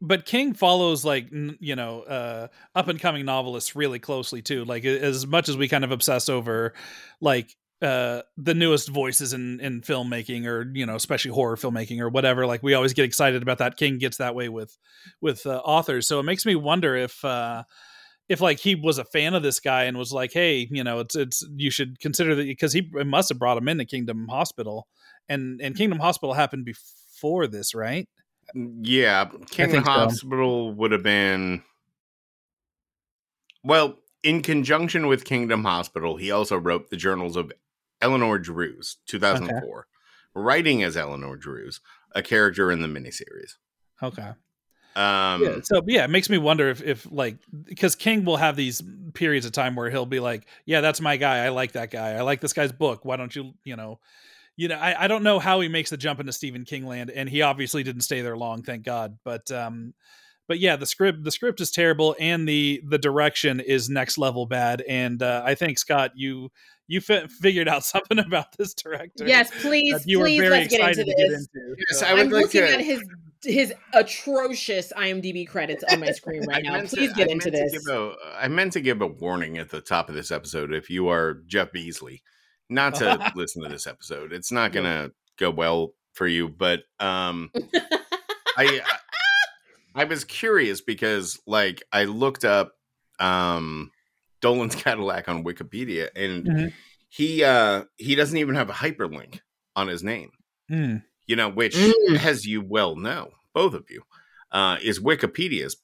But King follows like you know uh, up and coming novelists really closely too. Like as much as we kind of obsess over like uh the newest voices in in filmmaking or you know especially horror filmmaking or whatever like we always get excited about that king gets that way with with uh, authors so it makes me wonder if uh if like he was a fan of this guy and was like, hey, you know, it's it's you should consider that because he must have brought him into Kingdom Hospital, and and Kingdom Hospital happened before this, right? Yeah, King think so. Hospital would have been. Well, in conjunction with Kingdom Hospital, he also wrote the journals of Eleanor Druse, 2004, writing as Eleanor Druse, a character in the miniseries. Okay. Um, yeah, so yeah, it makes me wonder if, if like because King will have these periods of time where he'll be like, "Yeah, that's my guy. I like that guy. I like this guy's book. Why don't you, you know, you know?" I, I don't know how he makes the jump into Stephen King land, and he obviously didn't stay there long, thank God. But um, but yeah, the script the script is terrible, and the the direction is next level bad. And uh, I think Scott, you you fi- figured out something about this director. Yes, please, that you were very let's get excited into to get into. Yes, So- I would I'm like looking to- at his his atrocious IMDb credits on my screen right now. meant to- Please I get into this. give a- I meant to give a warning at the top of this episode if you are Jeff Beesley, not to listen to this episode. It's not going to go well for you, but um I I was curious because like I looked up um Dolan's Cadillac on Wikipedia and Mhm. he uh he doesn't even have a hyperlink on his name Hmm. you know, which, Mm. as you well know, both of you, uh, is Wikipedia's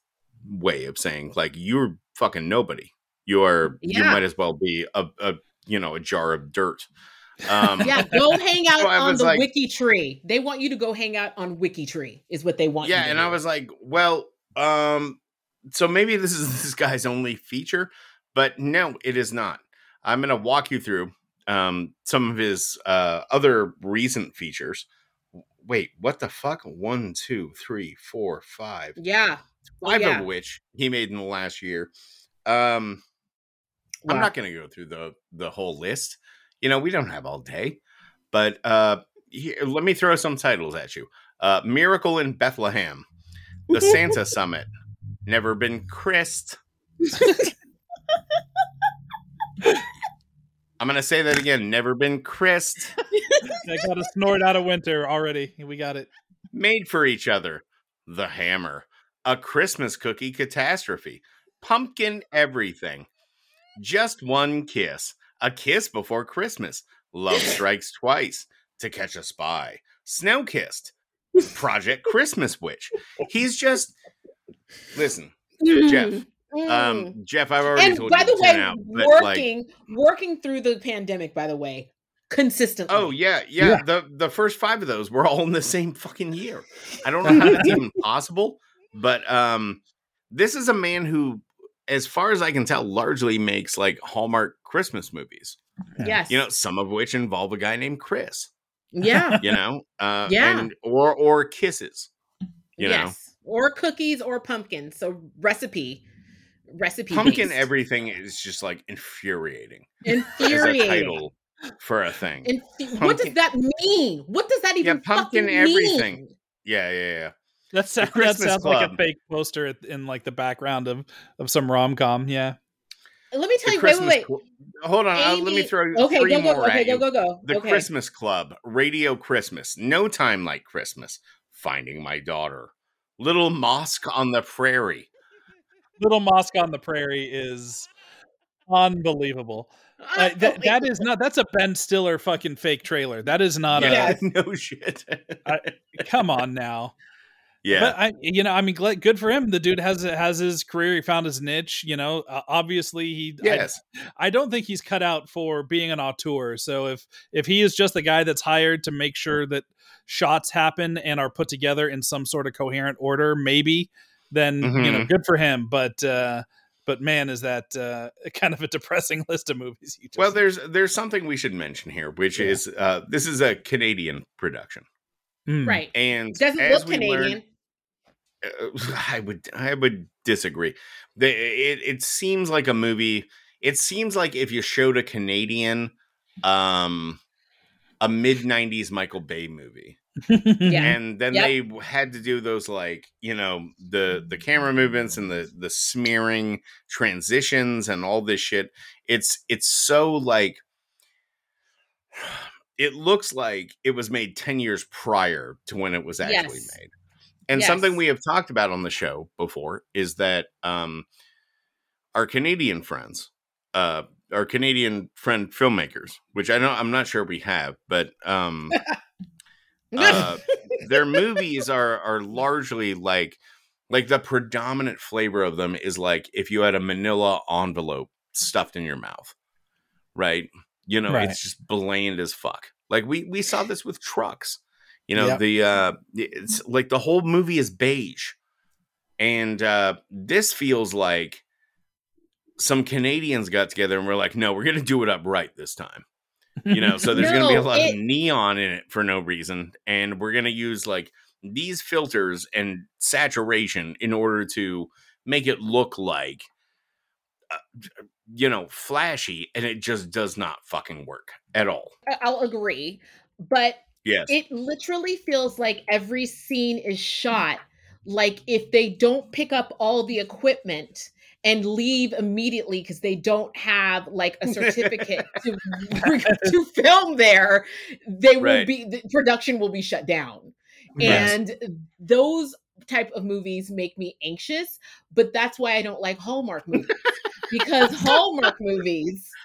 way of saying like you're fucking nobody. You're you Yeah. might as well be a, a you know a jar of dirt. Um, yeah, go hang out So on the like- Wiki Tree. They want you to go hang out on Wiki Tree. Is what they want. you yeah, to and do. I was like, well, um, so maybe this is this guy's only feature, but no, it is not. I'm gonna walk you through um some of his uh other recent features. Wait, what the fuck? One, two, three, four, five. yeah, Oh, five yeah. of which he made in the last year. Um, I'm not going to go through the the whole list. You know, we don't have all day, but uh, here, let me throw some titles at you. Uh, Miracle in Bethlehem, The Santa Summit, Never Been Christ. I'm going to say that again. Never Been Christ. I got a snort out of Wynter already. We got it. Made for Each Other, The Hammer, A Christmas Cookie Catastrophe, Pumpkin Everything, Just One Kiss, A Kiss Before Christmas, Love Strikes Twice, To Catch a Spy, Snow Kissed, Project Christmas Witch. He's just listen, Jeff. Mm. Um, Jeff, I've already and told by you the to tune way, out, but like, working working through the pandemic. By the way, consistently. Oh yeah, yeah, Yeah. The the first five of those were all in the same fucking year. I don't know how that's even possible, but um, this is a man who, as far as I can tell, largely makes like Hallmark Christmas movies. yes. You know, some of which involve a guy named Chris. yeah. You know, uh, Yeah. and or or kisses. You know, yes. Or cookies or pumpkins. So recipe, recipe. pumpkin based. everything is just like infuriating infuriating. title for a thing. Infu- what does that mean? What does that even pumpkin fucking everything. mean? yeah, yeah, yeah. That, sound, that Christmas sounds like a fake poster in like the background of of some rom com. Yeah. Let me tell The you. Wait, wait, wait. Cl- Hold on, uh, let me Amy- throw Okay, three go go. more Okay, at you. go go. The okay. Christmas Club, Radio Christmas, No Time Like Christmas, Finding My Daughter, Little Mosque on the Prairie. Little Mosque on the Prairie is unbelievable. Uh, that, that is not. That's a Ben Stiller fucking fake trailer. That is not Yeah. no shit. a. Come on now. Yeah, But I, you know, I mean, good for him. The dude has has his career. He found his niche. You know, uh, obviously he. Yes, I, don't think he's cut out for being an auteur. So if if he is just the guy that's hired to make sure that shots happen and are put together in some sort of coherent order, maybe then you know, Mhm. good for him. But uh, but man, is that uh, kind of a depressing list of movies? You just, Well, there's there's something we should mention here, which Yeah. is uh, this is a Canadian production, Mm. Right. and Doesn't look Canadian. uh, I would I would disagree. The, it it seems like a movie. It seems like if you showed a Canadian, um, a mid '90s Michael Bay movie, Yeah. and then Yep. they had to do those like you know the the camera movements and the the smearing transitions and all this shit. It's it's so like. It looks like it was made 10 years prior to when it was actually Yes. made. And something we have talked about on the show before is that um, our Canadian friends, uh, our Canadian friend filmmakers, which I know I'm not sure we have, but um, uh, their movies are are largely like like the predominant flavor of them is like if you had a manila envelope stuffed in your mouth right? You know Right. it's just bland as fuck. Like we we saw this with trucks you know Yep. the uh it's like the whole movie is beige. And uh this feels like some canadians got together and we're like no we're gonna do it up right this time. You know so there's going to be a lot it- of neon in it for no reason. And we're going to use like these filters and saturation in order to make it look like uh, you know flashy and it just does not fucking work at all. I'll agree, but yes it literally feels like every scene is shot like if they don't pick up all the equipment and leave immediately because they don't have like a certificate to, to film there they will Right. be the production will be shut down Yes. and those type of movies make me anxious but that's why i don't like hallmark movies because hallmark movies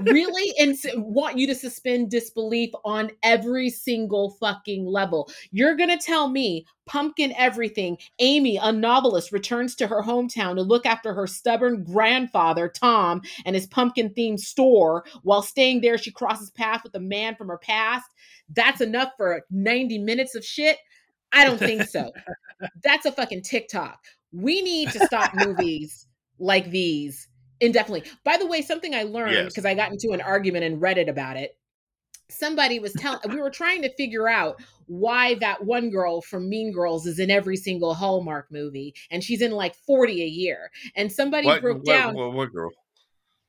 really and want you to suspend disbelief on every single fucking level. You're going to tell me pumpkin everything. Amy, a novelist, returns to her hometown to look after her stubborn grandfather, Tom, and his pumpkin themed store. While staying there, she crosses paths with a man from her past. That's enough for 90 minutes of shit. I don't think so. That's a fucking TikTok. We need to stop movies like these indefinitely. By the way, something I learned Yes. because I got into an argument in Reddit about it. Somebody was telling we were trying to figure out why that one girl from Mean Girls is in every single Hallmark movie and she's in like 40 a year. And somebody what, broke what, down what, what girl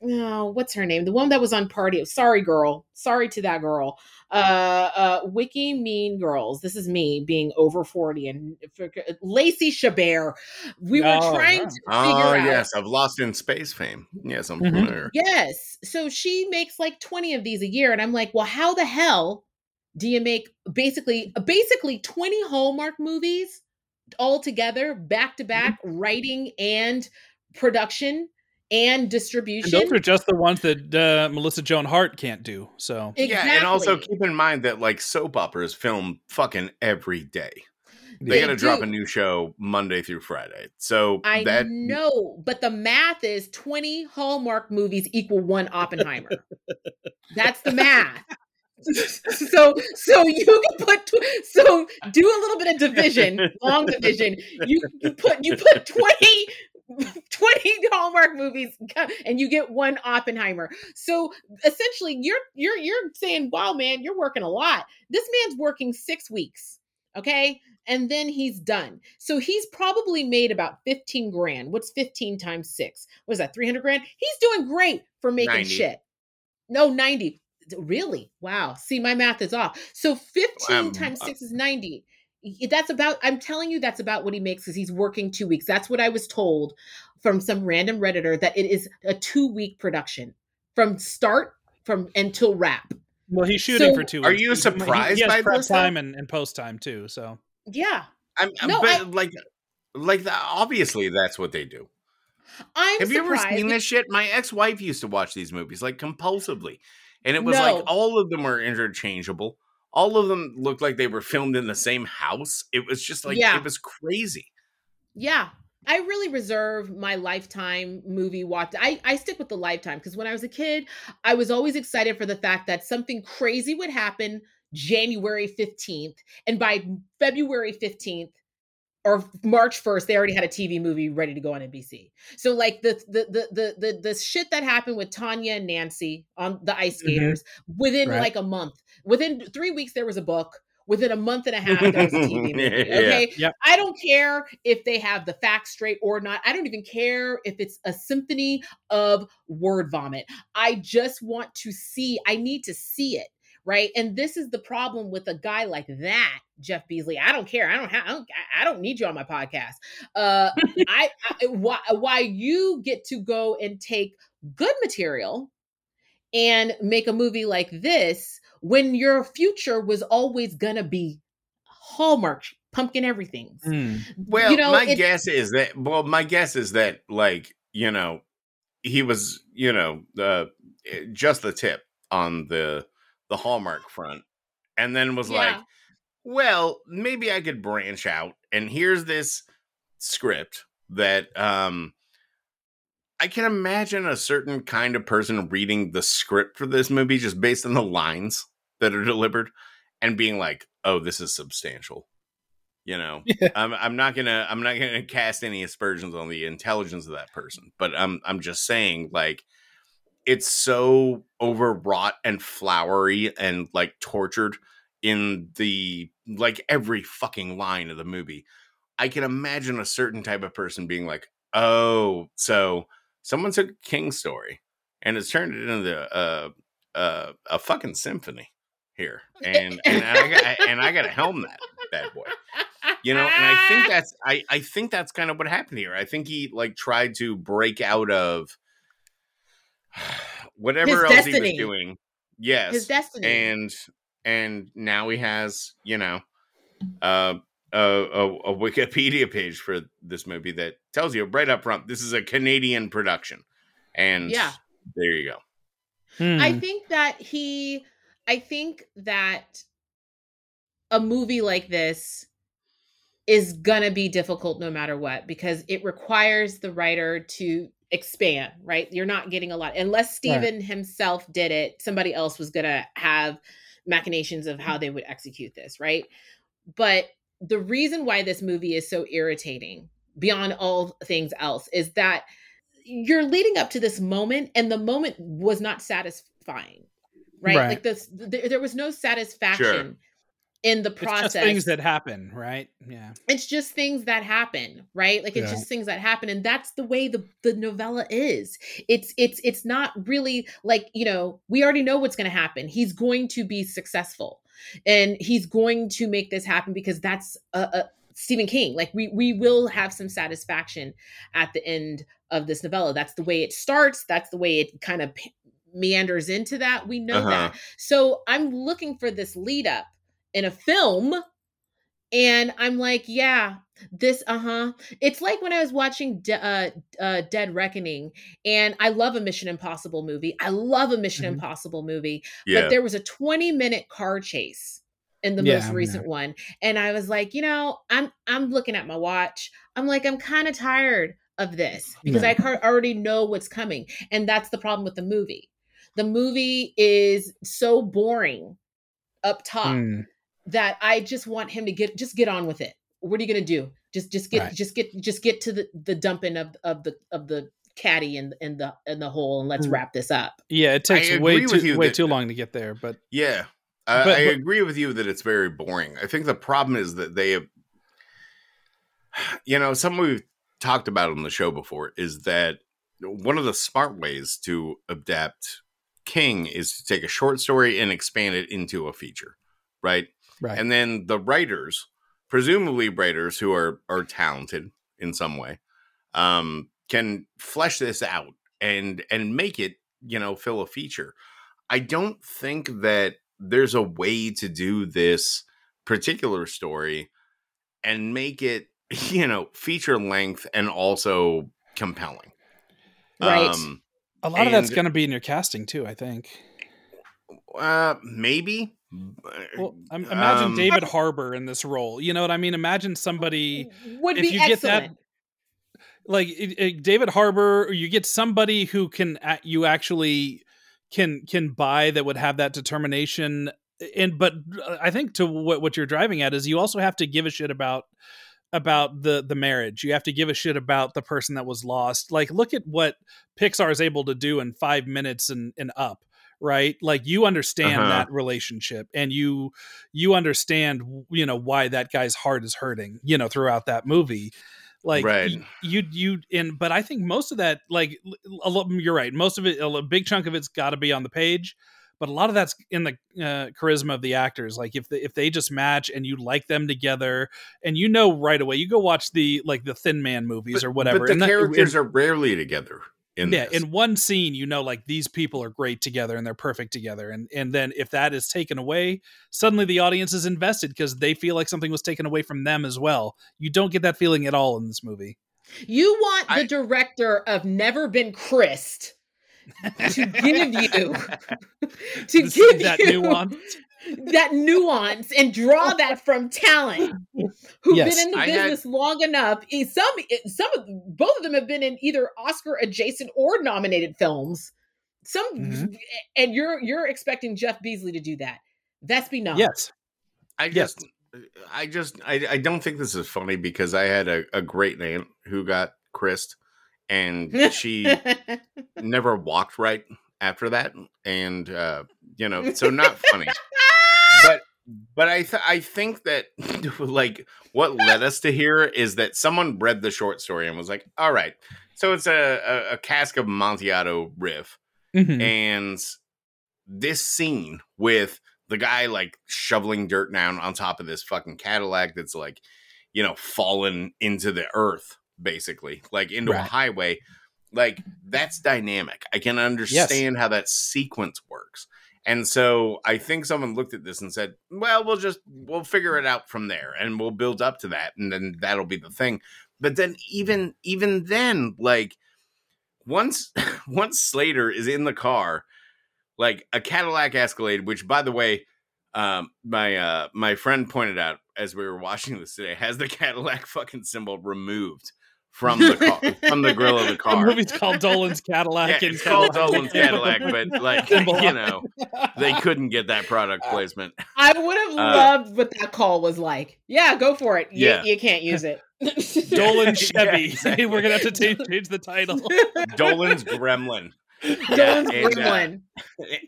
oh, what's her name? The one that was on Party. Sorry, girl. Sorry to that girl. Uh, uh, Wiki Mean Girls. This is me being over 40 and Lacey Chabert. We were Oh, trying wow. to figure oh out. yes I've lost in space fame yes i'm Mhm. familiar Yes. So she makes like 20 of these a year. And I'm like, well, how the hell do you make basically basically 20 Hallmark movies all together, back to back, writing and production and And distribution? those are just the ones that uh, Melissa Joan Hart can't do. So exactly. yeah and also keep in mind that like soap operas film fucking every day they, They gotta drop a new show monday through friday so I that know, but the math is 20 Hallmark movies equal one Oppenheimer. That's the math. so so you can put tw- so do a little bit of division, long division. You you put you put 20 20 Hallmark movies and you get one Oppenheimer. So essentially you're you're you're saying, "Wow, man, you're working a lot." This man's working 6 weeks. Okay? And then he's done. So he's probably made about 15 grand. What's 15 times 6? Was that? 300 grand? He's doing great for making 90. shit. No, 90. Really? Wow. See, my math is off. So 15 Um, times uh, 6 is 90. Y- That's about, I'm telling you, that's about what he makes because he's working two weeks. That's what I was told from some random Redditor that it is a two week production from start from until wrap. well, he's shooting So- for two. Are you He- he- surprised He has by prep this, time and, and post time too. So Yeah. I'm, No, but I- like like that obviously that's what they do I'm have you ever surprised. seen this shit my ex-wife used to watch these movies like compulsively and it was No. like all of them were interchangeable all of them looked like they were filmed in the same house it was just like Yeah. it was crazy Yeah. I really reserve my lifetime movie watch. I, I stick with the lifetime because when I was a kid, I was always excited for the fact that something crazy would happen January 15th. And by February 15th or March 1st, they already had a TV movie ready to go on NBC. So like the the the the the, the shit that happened with Tanya and Nancy on the ice Mhm. skaters within Right. like a month. Within three weeks, there was a book. Within a month and a half, there was a TV movie. Yeah. Okay. Yep. I don't care if they have the facts straight or not. I don't even care if it's a symphony of word vomit. I just want to see, I need to see it. Right. And this is the problem with a guy like that, Jeff Beesley. I don't care. I don't have, I don't, I- I don't need you on my podcast. Uh, I, I, why, why you get to go and take good material and make a movie like this when your future was always going to be Hallmark, pumpkin everything. mm, well You know, my it- guess is that well my guess is that like you know he was, you know, the just the tip on the the Hallmark front, and then was like, well, maybe I could branch out. And here's this script that um I can imagine a certain kind of person reading the script for this movie just based on the lines that are delivered and being like, "Oh, this is substantial." You know, Yeah. I'm I'm not gonna I'm not gonna cast any aspersions on the intelligence of that person, but I'm I'm just saying like it's so overwrought and flowery and like tortured in the like every fucking line of the movie. I can imagine a certain type of person being like, "Oh, so someone took a King story and it's turned it into a a, uh, uh, a fucking symphony here, and and I got and I got to helm that bad boy." You know, and I think that's I I think that's kind of what happened here. I think he like tried to break out of whatever His else he was doing. Yes, his destiny. and and now he has you know uh, a, a a Wikipedia page for this movie that tells you right up front this is a Canadian production, and Yeah. there you go. Hmm. I think that he I think that a movie like this is gonna be difficult no matter what because it requires the writer to expand, right? You're not getting a lot unless Steven himself did it, somebody else was gonna have machinations of how they would execute this, right? But the reason why this movie is so irritating beyond all things else is that you're leading up to this moment and the moment was not satisfying right, Right. like this th- there was no satisfaction in the it's process just things that happen, right? Yeah. it's just things that happen right? Like it's Yeah. just things that happen and that's the way the the novella is. It's it's it's not really like you know we already know what's going to happen. He's going to be successful and he's going to make this happen because that's a, a Stephen King. Like we we will have some satisfaction at the end of this novella. That's the way it starts. That's the way it kind of p- meanders into that. We know Uh-huh. that so i'm looking for this lead up in a film and i'm like yeah this uh-huh. It's like when i was watching De- uh, uh, dead reckoning and i love a mission impossible movie. I love a mission Mhm. impossible movie Yeah, but there was a 20 minute car chase in the Yeah, most yeah. recent one and i was like you know i'm i'm looking at my watch. I'm like i'm kind of tired of this because i already know what's coming and that's the problem with the movie. The movie is so boring up top. Hmm. That i just want him to get just get on with it what are you going to do just just get Right. just get just get to the the dumping of of the of the caddy and in the in the hole and let's Mm. wrap this up Yeah, it takes way too you way that- too long to get there, but yeah. I, But- I but- agree with you that it's very boring. I think the problem is that they have, you know, something we've talked about on the show before is that one of the smart ways to adapt King is to take a short story and expand it into a feature, right? Right. and then the writers presumably writers who are are talented in some way um can flesh this out and and make it you know fill a feature i don't think that there's a way to do this particular story and make it you know feature length and also compelling Right. a lot of that's going to be in your casting too, I think. uh maybe Well, imagine Um, David Harbour in this role. You know what I mean? Imagine somebody would if be you get that- excellent like it- it- David Harbour, you get somebody who can a- you actually can can buy that would have that determination. And but uh, I think to what what you're driving at is you also have to give a shit about about the the marriage. You have to give a shit about the person that was lost. Like look at what Pixar is able to do in five minutes and and up. Right, like you understand Uh-huh. that relationship, and you you understand you know why that guy's heart is hurting. You know throughout that movie, like Right. you you and but i think most of that like a lot you're right most of it a big chunk of it's got to be on the page but a lot of that's in the uh, charisma of the actors like if they, if they just match and you like them together and you know right away you go watch the like the thin man movies but, or whatever but the and that- characters and- are rarely together in yeah this. in one scene you know like these people are great together and they're perfect together and and then if that is taken away suddenly the audience is invested because they feel like something was taken away from them as well you don't get that feeling at all in this movie You want the I- director of Never Been Christ to give you to This- give that you nuance. that nuance and draw that from talent who've Yes. been in the I had- business long enough. Some some of both of them have been in either Oscar adjacent or nominated films. Some Mhm. and you're you're expecting Jeff Beesley to do that. That's be not. Yes. I Yes. just, I just, I, I don't think this is funny because I had a, a great aunt who got Christ, and she never walked right after that, and uh, you know, so not funny. but but I th- I think that like what led us to here is that someone read the short story and was like, all right, so it's a a, a cask of Montiato riff, Mhm. and this scene with the guy like shoveling dirt down on top of this fucking Cadillac that's like, you know, fallen into the earth, basically, like into a highway. Like that's dynamic. I can understand how that sequence works. And so I think someone looked at this and said, well, we'll just we'll figure it out from there and we'll build up to that and then that'll be the thing. But then even even then like once once Slater is in the car, like a Cadillac Escalade, which by the way, um, my uh, my friend pointed out as we were watching this today, has the Cadillac fucking symbol removed from the car, from the grill of the car. The car. movie's called Dolan's Cadillac. and it's called Dolan's Cadillac, but like you know, they couldn't get that product placement. I would have Uh, loved what that call was like. Yeah, go for it. You, Yeah. you can't use it. Dolan Yeah, Chevy. exactly. We're gonna have to change, change the title. Dolan's Gremlin. Dolan's and, uh, Gremlin.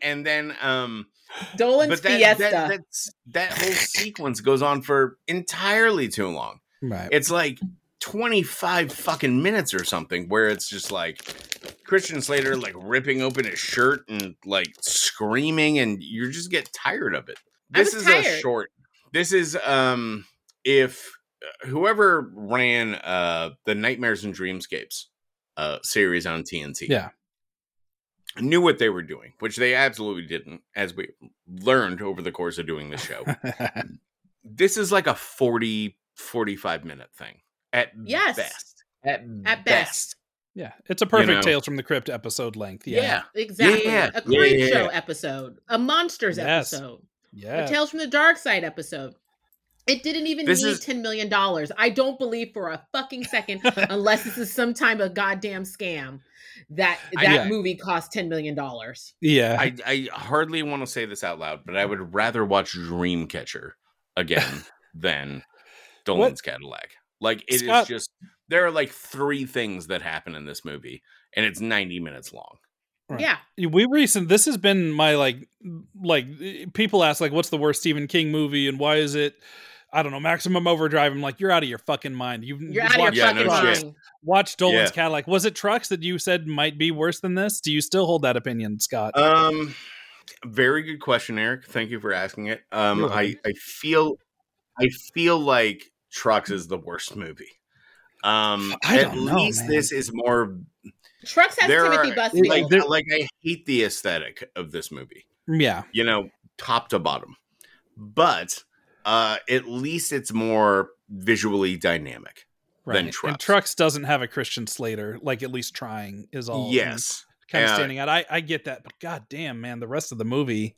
and then um Dolan's but that, Fiesta. that that's that whole sequence goes on for entirely too long. Right. It's like 25 fucking minutes or something where it's just like Christian Slater like ripping open his shirt and like screaming and you just get tired of it. This was is a short. This is um if uh, whoever ran uh the Nightmares and Dreamscapes uh series on TNT Yeah. knew what they were doing, which they absolutely didn't as we learned over the course of doing the show. this is like a 40 45 minute thing at Yes. best. At, At best. best. yeah. It's a perfect know. Tales from the Crypt episode length. Yeah. Yeah. Exactly. Yeah, A yeah, creep yeah, show yeah. episode. A monsters Yes. episode. Yeah. A Tales from the Dark Side episode. It didn't even This need is- $10 million. I don't believe for a fucking second, unless this is some type of goddamn scam, that I- that yeah. movie cost $10 million. yeah. I, I hardly want to say this out loud, but I would rather watch Dreamcatcher again than Dolan's Cadillac. Like it is Scott- just there are like three things that happen in this movie, and it's 90 minutes long. Right. Yeah. we recent this has been my like like people ask like what's the worst Stephen King movie and why is it I don't know Maximum Overdrive I'm like you're out of your fucking mind you've You're you've out of your watched, Yeah, no fucking shit. mind. watched Dolan's Yeah. Cadillac was it Trucks that you said might be worse than this do you still hold that opinion Scott Um, very good question, Eric. Thank you for asking it. Um, I I feel I feel like Trucks is the worst movie. Um, I at don't know, least man. this is more Trucks has there Timothy are Busfield. like like I hate the aesthetic of this movie. yeah You know, top to bottom, but uh, at least it's more visually dynamic. right Than and Trucks. Trucks doesn't have a Christian Slater like at least trying is all yes, kind of Uh, standing out I I get that but god damn man the rest of the movie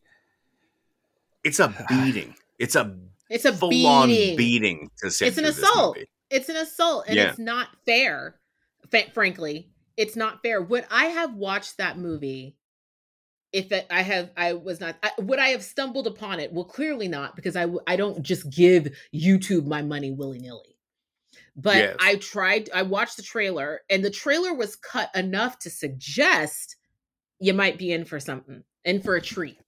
it's a beating. It's a it's a full on beating. beating to sit It's an assault. It's an assault, and Yeah. it's not fair. fa- frankly, it's not fair. Would I have watched that movie if it, I have? I was not. I, would I have stumbled upon it? Well, clearly not, because I I don't just give YouTube my money willy nilly. But Yes. I tried. I watched the trailer, and the trailer was cut enough to suggest you might be in for something, in for a treat.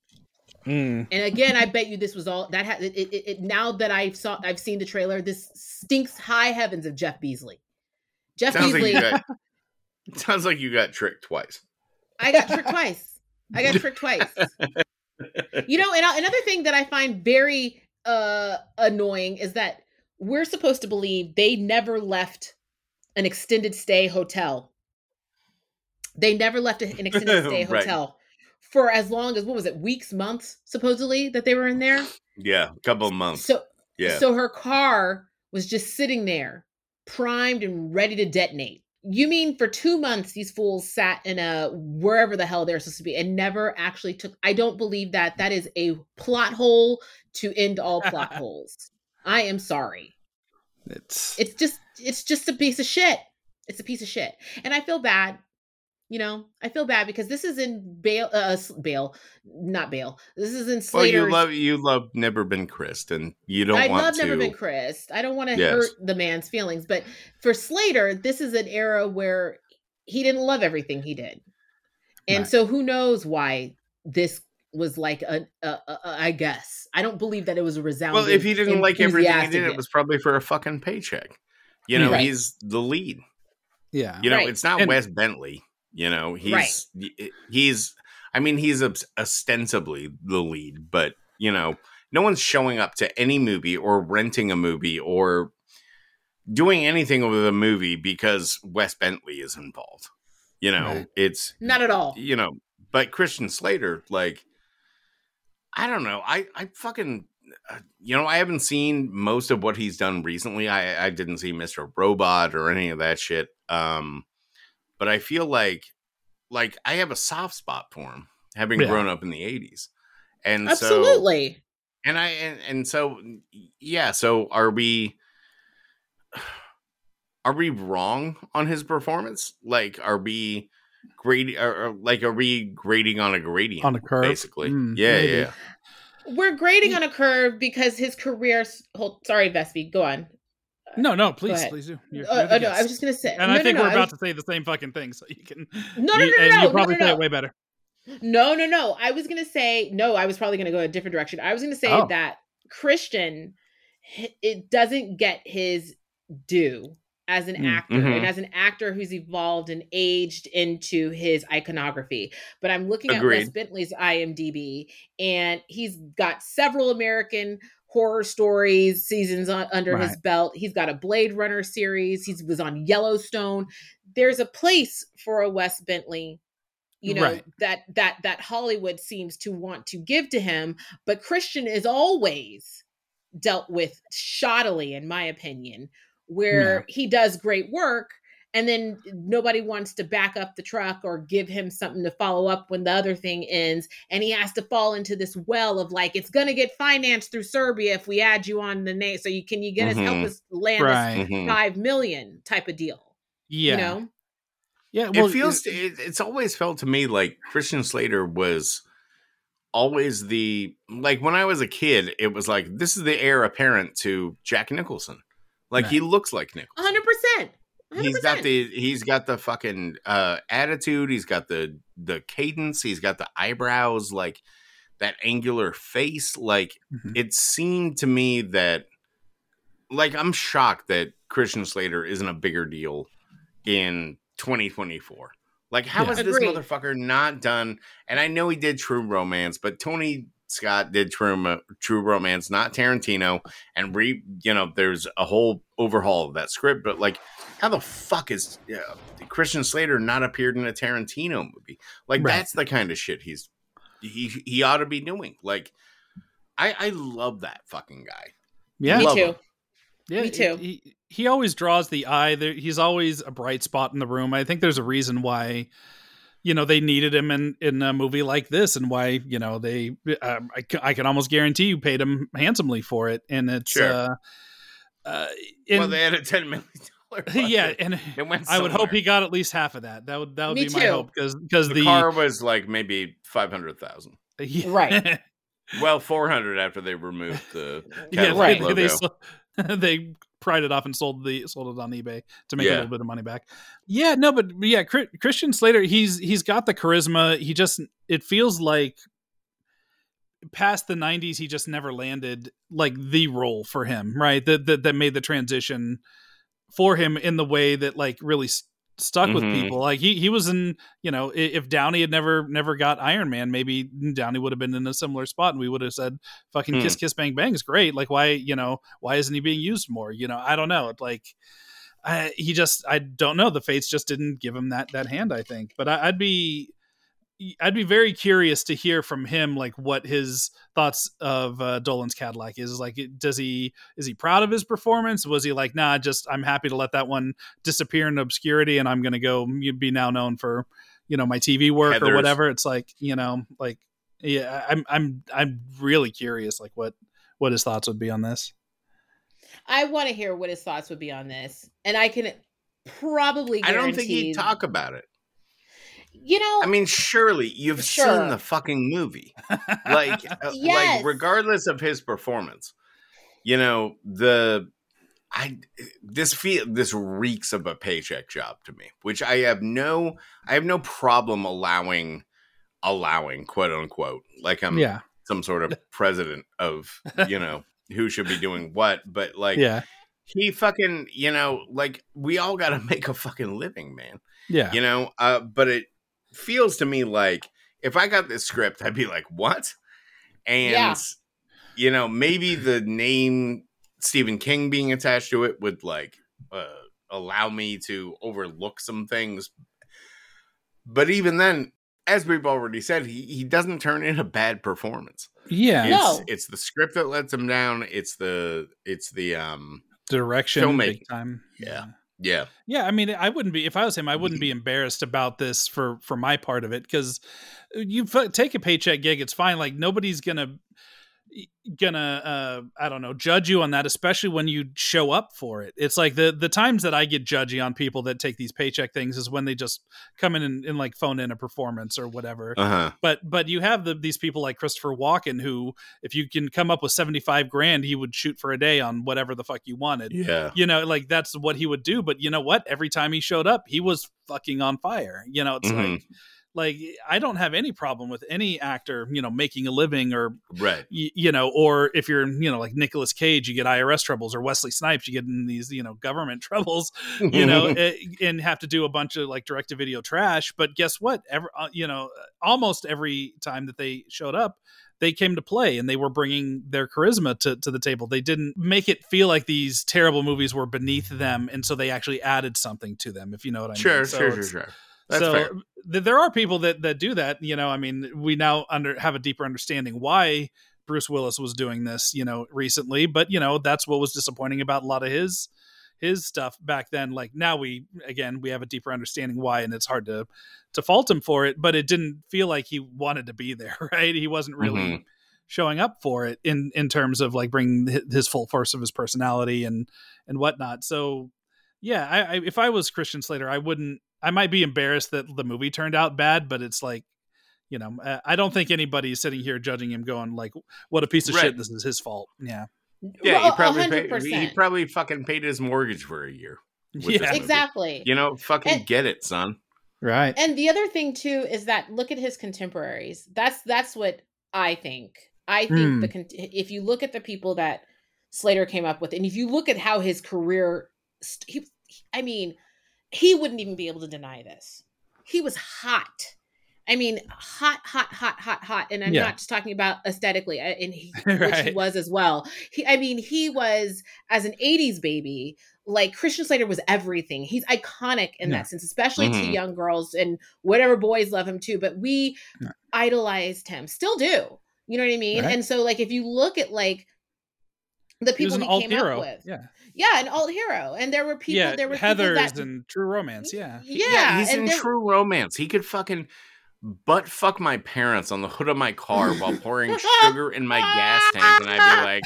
Mm. And again, I bet you this was all that had it, it, it now that I've saw I've seen the trailer, this stinks high heavens of Jeff Beesley. Jeff Sounds like Beesley, you got. sounds like you got tricked twice. I got tricked twice. I got tricked twice. You know, and another thing that I find very uh annoying is that we're supposed to believe they never left an extended stay hotel. They never left an extended stay Right. For as long as what was it, weeks, months, supposedly that they were in there. Yeah, a couple of months. So yeah, So her car was just sitting there, primed and ready to detonate. You mean for two months these fools sat in a wherever the hell they're supposed to be and never actually took I don't believe that. That is a plot hole to end all plot holes. I am sorry. It's It's just it's just a piece of shit. It's a piece of shit. And I feel bad. You know, I feel bad because this is in Bale uh S- Bale, not Bale. This is in Well, Slater's you love you love Never Been Christ, and you don't I want love to. Never Been Chris. I don't want to Yes. hurt the man's feelings, but for Slater, this is an era where he didn't love everything he did, and Right. so who knows why this was like a, a, a, a I guess I don't believe that it was a resounding. well, if he didn't like everything he did, it was probably for a fucking paycheck. You know, Right. he's the lead. yeah. You know, Right. it's not And- Wes Bentley. You know, he's Right. he's. I mean, he's ostensibly the lead, but you know, no one's showing up to any movie or renting a movie or doing anything with a movie because Wes Bentley is involved. You know, Right. it's not at all. you know, but Christian Slater, like, I don't know. I, I fucking, uh, you know, I haven't seen most of what he's done recently. I, I didn't see Mr. Robot or any of that shit. Um, but I feel like, like, I have a soft spot for him, having Yeah. grown up in the '80s, and so, Absolutely. and I, and, and so, yeah. So, are we? Are we wrong on his performance? Like, are we grading? Or, or, like, are we grading on a gradient On a curve? basically? Mm, yeah, maybe. yeah. We're grading on a curve because his career. Hold, sorry, Vespe, go on. No, no, please, please do. You're- Uh, you're the uh, no, I was just gonna say. and no, I think no, no, we're I about was- to say the same fucking thing, so you can. No, no, you, no, no, you no, probably no, say no. it way better. No, no, no. I was gonna say no. I was probably gonna go a different direction. I was gonna say Oh. that Christian, it doesn't get his due as an Mm, actor mhm. and as an actor who's evolved and aged into his iconography. But I'm looking at Wes Bentley's IMDb, and he's got several American horror stories seasons on, under his belt. He's got a Blade Runner series. He was on Yellowstone. There's a place for a Wes Bentley you know Right. that that that hollywood seems to want to give to him but christian is always dealt with shoddily in my opinion where he does great work and then nobody wants to back up the truck or give him something to follow up when the other thing ends and he has to fall into this well of like it's going to get financed through serbia if we add you on the name so you can you get us help us land us Right. Mhm. five million type of deal Yeah. you know Yeah. Well, it feels it, it's always felt to me like Christian Slater was always the like when I was a kid, it was like this is the heir apparent to Jack Nicholson. Like he looks like Nicholson. 100% 100%. He's got the he's got the fucking uh attitude, he's got the the cadence, he's got the eyebrows, like that angular face. Like Mhm. it seemed to me that like I'm shocked that Christian Slater isn't a bigger deal in 2024. Like, how Yeah. is this Agreed. motherfucker not done? And I know he did True Romance, but Tony Scott did True Mo- True Romance, not Tarantino. And re, you know, there's a whole overhaul of that script. But like, how the fuck is uh, Christian Slater not appeared in a Tarantino movie? Like, Right. that's the kind of shit he's he he ought to be doing. Like, I I love that fucking guy. yeah. me love too him. Yeah, Me too. He, he always draws the eye. There, he's always a bright spot in the room. I think there's a reason why, you know, they needed him in in a movie like this, and why you know they. Um, I, ca- I can almost guarantee you paid him handsomely for it, and it's. Sure. Uh, uh, well, they had a ten million dollar. yeah, and it went. I would hope he got at least half of that. That would that would Me be my hope because because the, the, car was like maybe five hundred thousand. yeah, Right. Well, four hundred after they removed the yeah, Right. logo. they, so- they pried it off and sold the sold it on eBay to make a little bit of money back. Yeah, no, but yeah, Christian Slater, he's he's got the charisma. He just it feels like past the 90s he just never landed like the role for him, right? That that, that made the transition for him in the way that like really stuck with Mhm. people. Like he he was in, you know, if Downey had never never got Iron Man, maybe Downey would have been in a similar spot and we would have said fucking Hmm. kiss kiss bang bang is great. Like why, you know, why isn't he being used more? You know, I don't know. Like I, he just I don't know. The fates just didn't give him that that hand, I think. But I, I'd be I'd be very curious to hear from him, like what his thoughts of uh, Dolan's Cadillac is. Like, does he is he proud of his performance? Was he like, nah, just I'm happy to let that one disappear in obscurity, and I'm going to go be now known for you know my TV work Heathers. or whatever. It's like you know, like yeah, I'm I'm I'm really curious, like what what his thoughts would be on this. I want to hear what his thoughts would be on this, and I can probably. I don't think he'd talk about it. You know, I mean, surely you've Sure. seen the fucking movie. Like, uh, Yes. like regardless of his performance, you know the. I this feel this reeks of a paycheck job to me, which I have no I have no problem allowing allowing quote unquote like I'm yeah, some sort of president of you know who should be doing what, but like yeah, he fucking you know like we all got to make a fucking living, man yeah, you know uh but it feels to me like if i got this script i'd be like what and Yeah. you know maybe the name stephen king being attached to it would like uh, allow me to overlook some things but even then as we've already said he, he doesn't turn in a bad performance yeah. it's, No. it's the script that lets him down it's the it's the um Direction, Filmmaking. big time. Yeah. yeah Yeah, Yeah, I mean, I wouldn't be if I was him. I wouldn't be embarrassed about this for for my part of it because uh, you f- take a paycheck gig. It's fine. Like nobody's gonna gonna uh i don't know judge you on that especially when you show up for it. It's like the the times that i get judgy on people that take these paycheck things is when they just come in and, and like phone in a performance or whatever. Uh-huh. But but you have the, these people like Christopher Walken who if you can come up with 75 grand he would shoot for a day on whatever the fuck you wanted. Yeah. You know like that's what he would do. But you know what? Every time he showed up he was fucking on fire. You know it's Mhm. like like I don't have any problem with any actor you know making a living or right. y- you know or if you're you know like nicholas Cage you get IRS troubles or Wesley Snipes you get in these you know government troubles you know eh, and have to do a bunch of like direct to video trash. But guess what? Every, uh, you know almost every time that they showed up they came to play and they were bringing their charisma to, to the table. They didn't make it feel like these terrible movies were beneath them and so they actually added something to them if you know what i sure mean So sure sure it's- sure that's so fair. th- there are people that that do that you know i mean we now under have a deeper understanding why bruce willis was doing this you know recently but you know that's what was disappointing about a lot of his his stuff back then. Like now we again we have a deeper understanding why and it's hard to to fault him for it but it didn't feel like he wanted to be there right? He wasn't really Mhm. showing up for it in in terms of like bringing his full force of his personality and and whatnot. So yeah I, I if i was christian slater i wouldn't i might be embarrassed that the movie turned out bad but it's like you know I- i don't think anybody's sitting here judging him going like what a piece of Right. shit this is his fault yeah Yeah, Well, he probably hundred paid, he probably fucking paid his mortgage for a year. yeah exactly. You know, fucking And- get it, son. right And the other thing too is that look at his contemporaries. That's that's what I think. I think Hmm. the con- if you look at the people that Slater came up with, and if you look at how his career, st- he, I mean, he wouldn't even be able to deny this. He was hot. I mean, hot, hot, hot, hot, hot. And I'm Yeah. not just talking about aesthetically, uh, and he, which he was as well. He, I mean, he was as an '80s baby. Like Christian Slater was everything. He's iconic in Yeah. that sense, especially to Mhm. young girls and whatever boys love him too. But we Yeah. idolized him, still do. You know what I mean? Right. And so, like, if you look at like the people an he, came hero up with, yeah yeah, an alt hero, and there were people. yeah there were people heathers that, and true romance yeah yeah, he's in there- true romance. He could fucking butt fuck my parents on the hood of my car while pouring sugar in my gas tank, and I'd be like,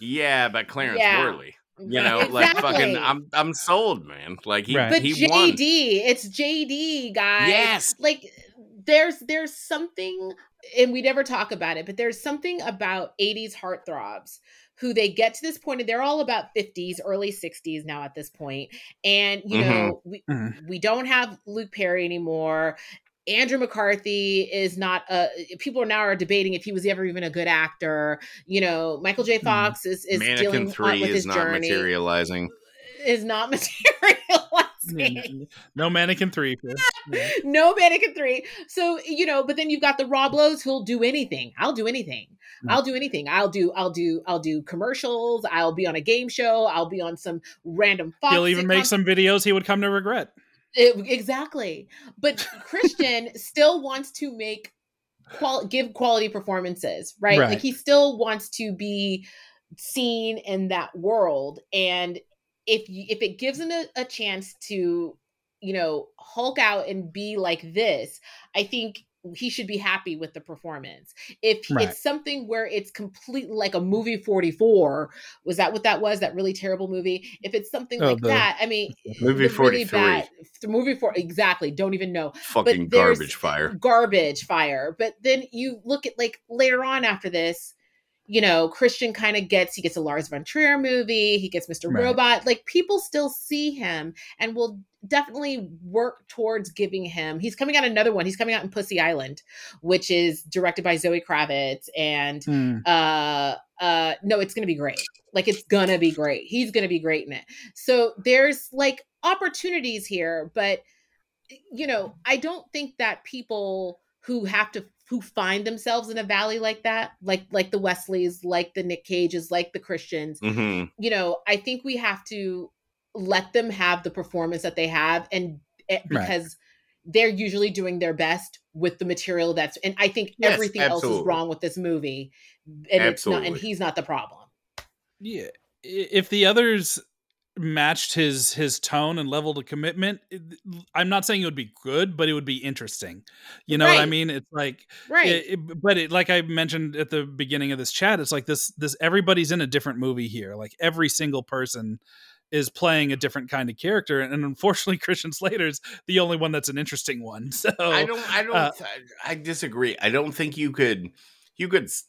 "Yeah, but Clarence Yeah. Worley." You know, like fucking, I'm I'm sold, man. Like he Right. but he JD, won. it's JD, guys. Yes. Like there's there's something and we never talk about it, but there's something about 80s heartthrobs who they get to this point and they're all about 50s, early 60s now at this point. And you know, we Mhm. we don't have Luke Perry anymore. Andrew McCarthy is not a people are now are debating if he was ever even a good actor. You know, Michael J. Fox is is Mannequin dealing three with is his not journey. materializing. Is not materializing. No mannequin three Yeah. no Mannequin 3. So, you know, but then you've got the Rob Lowe's who'll do anything. I'll do anything. Mm. I'll do anything. I'll do, I'll do, I'll do commercials. I'll be on a game show. I'll be on some random Fox. he'll even make some videos he would come to regret It- exactly. But Christian still wants to make qual give quality performances, right? Right. Like he still wants to be seen in that world and if you, if it gives him a, a chance to you know hulk out and be like this i think he should be happy with the performance if Right. it's something where it's completely like a movie 44 was that what that was that really terrible movie if it's something Oh, like the- that i mean Movie the really 43. bad- the movie for exactly don't even know Fucking garbage fire. garbage fire but then you look at like later on after this you know christian kind of gets he gets a lars von trier movie he gets mr Right. robot like people still see him and will definitely work towards giving him he's coming out another one he's coming out in pussy island which is directed by zoe kravitz and Hmm. uh uh no it's gonna be great like it's gonna be great he's gonna be great in it so there's like opportunities here but you know i don't think that people who have to who find themselves in a valley like that like like the wesleys like the nick cages like the christians hmm you know i think we have to let them have the performance that they have and eh, Right. because they're usually doing their best with the material that's and i think Yes, everything else is wrong with this movie and it's not and he's not the problem. Yeah, if the others matched his his tone and level of commitment, it- I'm not saying it would be good, but it would be interesting. You know what I mean? It's like, right it- it- but it, like I mentioned at the beginning of this chat, it's like this this everybody's in a different movie here. Like every single person is playing a different kind of character, and unfortunately, Christian Slater's the only one that's an interesting one. So I don't. I don't. uh, I disagree. I don't think you could. You could s-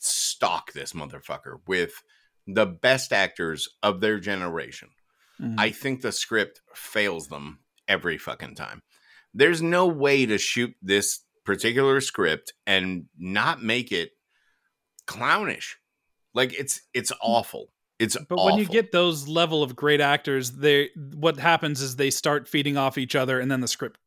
stock this motherfucker with the best actors of their generation. Mhm. I think the script fails them every fucking time. There's no way to shoot this particular script and not make it clownish. Like it's it's awful. It's But when you get those level of great actors, they what happens is they start feeding off each other, and then the script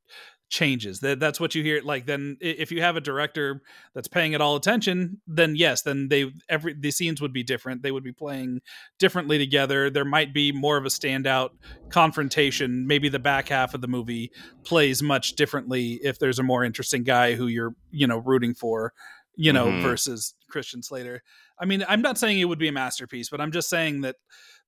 changes. That that's what you hear. Like then, if you have a director that's paying it all attention, then yes, then they every the scenes would be different. They would be playing differently together. There might be more of a standout confrontation. Maybe the back half of the movie plays much differently if there's a more interesting guy who you're you know rooting for. You know, Mhm. versus Christian Slater. I mean, I'm not saying it would be a masterpiece, but I'm just saying that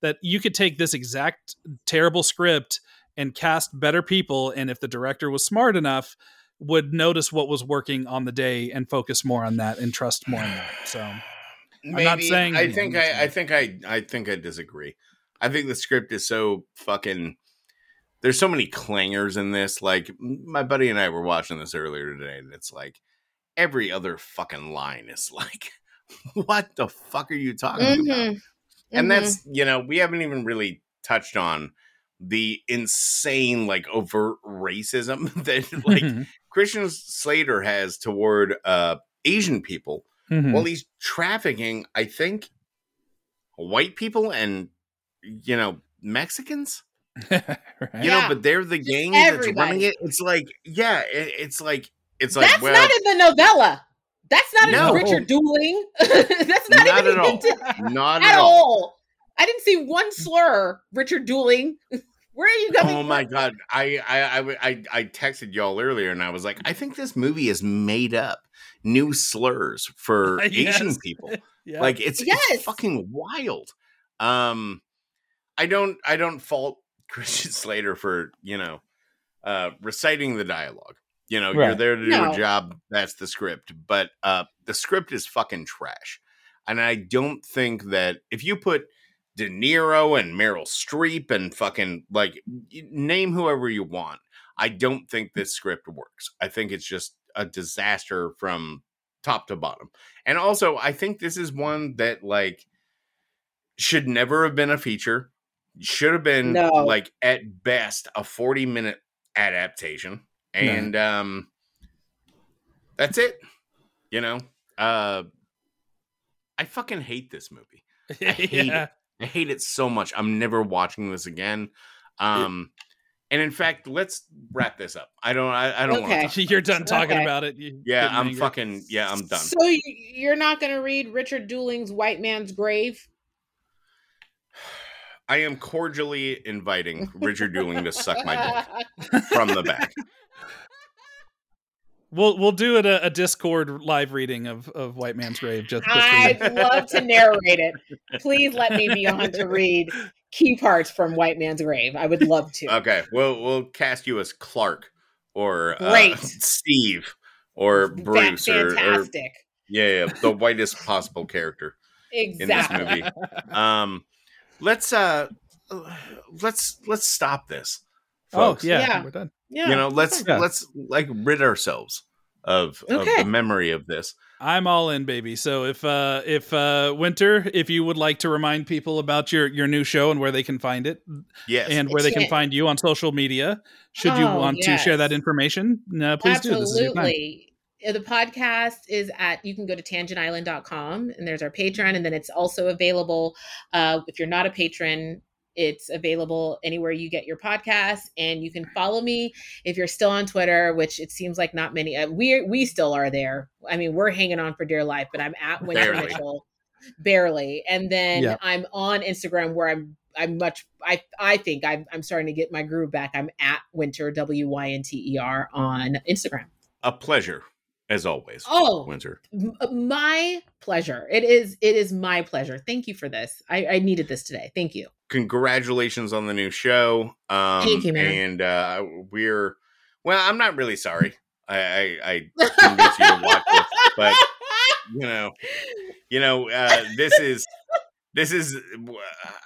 that you could take this exact terrible script and cast better people, and if the director was smart enough, would notice what was working on the day and focus more on that and trust more on that. So Maybe, not saying- I think I'm I, I think I I think I disagree. I think the script is so fucking. There's so many clangers in this. Like my buddy and I were watching this earlier today, and it's like every other fucking line is like, "What the fuck are you talking about?" Mhm. And Mhm. that's you know we haven't even really touched on the insane like overt racism that like Christian Slater has toward uh Asian people Mhm. well, he's trafficking, I think, white people and you know Mexicans. right. You Yeah. know, but they're the Just gang that's running it. It's like, yeah, it, it's like, it's like, that's well, not in the novella that's not No. in Richard Dooling that's not, Not even at all. hinted not at at all. all i didn't see one slur Richard Dooling where are you going? Oh my god, I, I I I texted y'all earlier, and I was like, I think this movie is made up new slurs for Yes. Asian people. Yeah. Like it's, Yes. it's fucking wild. Um I don't I don't fault Christian Slater for, you know, uh reciting the dialogue. You know, you're there to do No. a job, that's the script. But uh the script is fucking trash. And I don't think that if you put De Niro and Meryl Streep and fucking like name whoever you want, I don't think this script works. I think it's just a disaster from top to bottom. And also, I think this is one that like should never have been a feature. Should have been No. like at best a 40 minute adaptation. And um that's it. You know? Uh I fucking hate this movie. I hate yeah. it. I hate it so much. I'm never watching this again. Um and in fact, let's wrap this up. I don't I, I don't Okay. want to You're done talking Okay. about it. You Yeah, I'm angry. fucking yeah, I'm done. so you're not going to read Richard Dooling's white man's grave I am cordially inviting Richard Dooling to suck my dick from the back. We'll we'll do it a, a Discord live reading of, of White Man's Grave. Just, just. I'd love to narrate it. Please let me be on to read key parts from White Man's Grave. I would love to. Okay, we'll we'll cast you as Clark or uh, Steve or Bruce or, or fantastic. yeah, yeah, the whitest possible character. exactly. movie. Um, let's uh, let's let's stop this. Oh folks. yeah, Yeah. we're done. Yeah. you know, let's Yeah. let's like rid ourselves of, of the memory of this. I'm all in, baby. So if uh if uh Wynter, if you would like to remind people about your your new show and where they can find it Yes, and where they can Yeah. find you on social media, should you Oh, want to share that information, uh, please do. This is your time. Absolutely. Uh, The podcast is at, you can go to tangentisland.com and there's our Patreon. And then it's also available. Uh, if you're not a patron, it's available anywhere you get your podcasts. And you can follow me if you're still on Twitter, which it seems like not many. Uh, we we still are there. I mean, we're hanging on for dear life, but I'm at Wynter Barely. Mitchell, barely. And then Yeah. I'm on Instagram where I'm I'm much I I think I'm I'm starting to get my groove back. I'm at Wynter W Y N T E R on Instagram. a pleasure as always. Oh, Wynter, m- my pleasure. It is it is my pleasure. Thank you for this. I, I needed this today. Thank you. Congratulations on the new show. Um, Thank you, man. And uh, we're well. I'm not really sorry. I I, I convinced you to watch this, but you know, you know, uh, this is this is.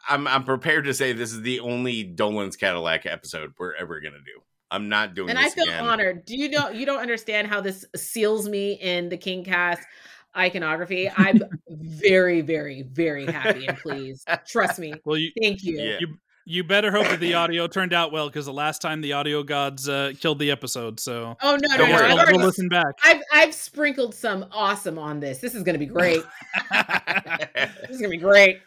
I'm I'm prepared to say this is the only Dolan's Cadillac episode we're ever gonna do. I'm not doing and I feel again. honored. Do you know you don't understand how this seals me in the King cast iconography? I'm very, very, very happy and pleased. Trust me. Well, you Thank you. Yeah. you you better hope that the audio turned out well because the last time the audio gods uh, killed the episode. So Oh no, no, Don't no. worry, we'll, already we'll listen back. I've I've sprinkled some awesome on this. This is gonna be great. This is gonna be great.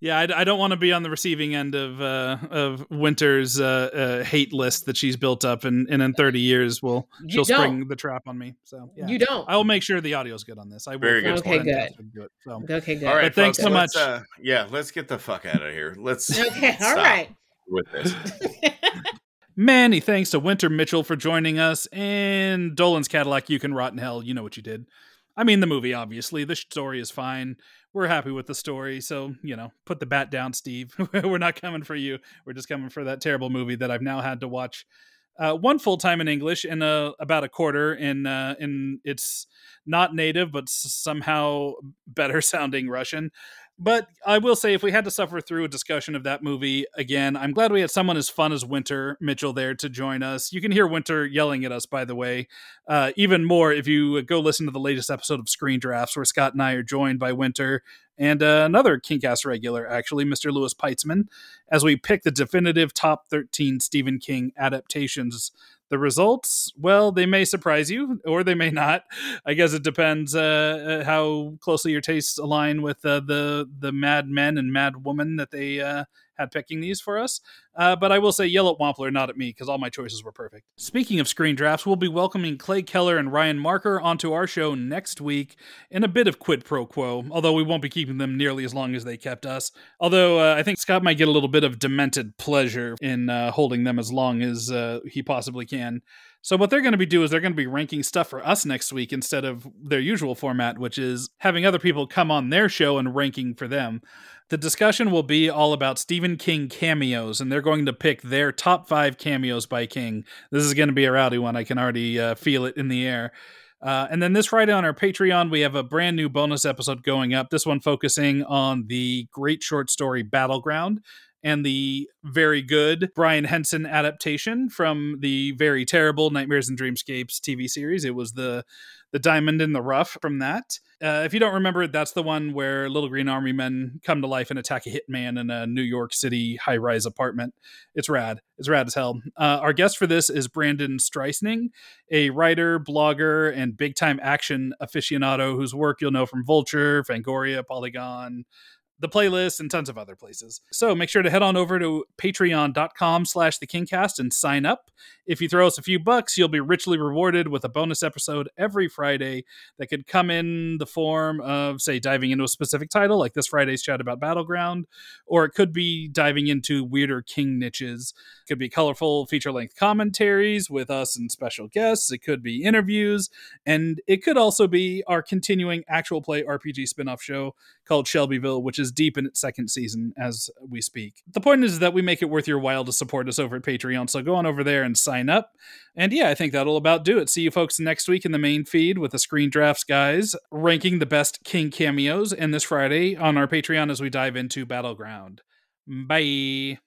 Yeah, I, I don't want to be on the receiving end of uh, of Wynter's uh, uh, hate list that she's built up, and, and in thirty years, will she'll don't. spring the trap on me. So yeah. You don't. I will make sure the audio's good on this. I will. Very good. Okay, force good. Fantastic to do it, so. Okay, good. All right, But thanks folks, so let's, much. Uh, yeah, let's get the fuck out of here. Let's Okay, all stop right. with this. Many thanks to Wynter Mitchell for joining us, and Dolan's Cadillac. You can rot in hell. You know what you did. I mean, the movie, obviously. The story is fine. We're happy with the story. So, you know, put the bat down, Steve. We're not coming for you. We're just coming for that terrible movie that I've now had to watch uh, one full time in English and uh, about a quarter in uh, in its not native but somehow better sounding Russian. But I will say, if we had to suffer through a discussion of that movie again, I'm glad we had someone as fun as Wynter Mitchell there to join us. You can hear Wynter yelling at us, by the way, uh, even more if you go listen to the latest episode of Screen Drafts, where Scott and I are joined by Wynter and uh, another Kingcast regular, actually, Mr. Lewis Peitzman, as we pick the definitive top 13 Stephen King adaptations. The results, well, they may surprise you or they may not. I guess it depends uh, uh, how closely your tastes align with uh, the the mad men and mad woman that they had picking these for us. Uh, but I will say yell at Wampler, not at me, because all my choices were perfect. Speaking of screen drafts, we'll be welcoming Clay Keller and Ryan Marker onto our show next week in a bit of quid pro quo, although we won't be keeping them nearly as long as they kept us. Although uh, I think Scott might get a little bit of demented pleasure in uh, holding them as long as uh, he possibly can. So what they're going to be doing is they're going to be ranking stuff for us next week instead of their usual format, which is having other people come on their show and ranking for them. The discussion will be all about Stephen King cameos, and they're going to pick their top five cameos by King. This is going to be a rowdy one. I can already uh, feel it in the air. Uh, and then this Friday on our Patreon, we have a brand new bonus episode going up. This one focusing on the great short story Battleground and the very good Brian Henson adaptation from the very terrible Nightmares and Dreamscapes TV series. It was the the diamond in the rough from that. Uh, if you don't remember it, that's the one where little green army men come to life and attack a hitman in a New York City high rise apartment. It's rad. It's rad as hell. Uh, our guest for this is Brandon Streussnig, a writer, blogger, and big time action aficionado whose work you'll know from Vulture, Fangoria, Polygon, the playlist, and tons of other places. So make sure to head on over to patreon.com slash the Kingcast and sign up. If you throw us a few bucks, you'll be richly rewarded with a bonus episode every Friday that could come in the form of, say, diving into a specific title, like this Friday's chat about Battleground, or it could be diving into weirder King niches. It could be colorful feature length commentaries with us and special guests. It could be interviews, and it could also be our continuing actual play RPG spin off show called Shelbyville, which is deep in its second season as we speak. The point is that we make it worth your while to support us over at Patreon, so go on over there and sign up. And yeah, I think that'll about do it. See you folks next week in the main feed with the Screen Drafts guys ranking the best King cameos, and this Friday on our Patreon as we dive into Battleground. Bye.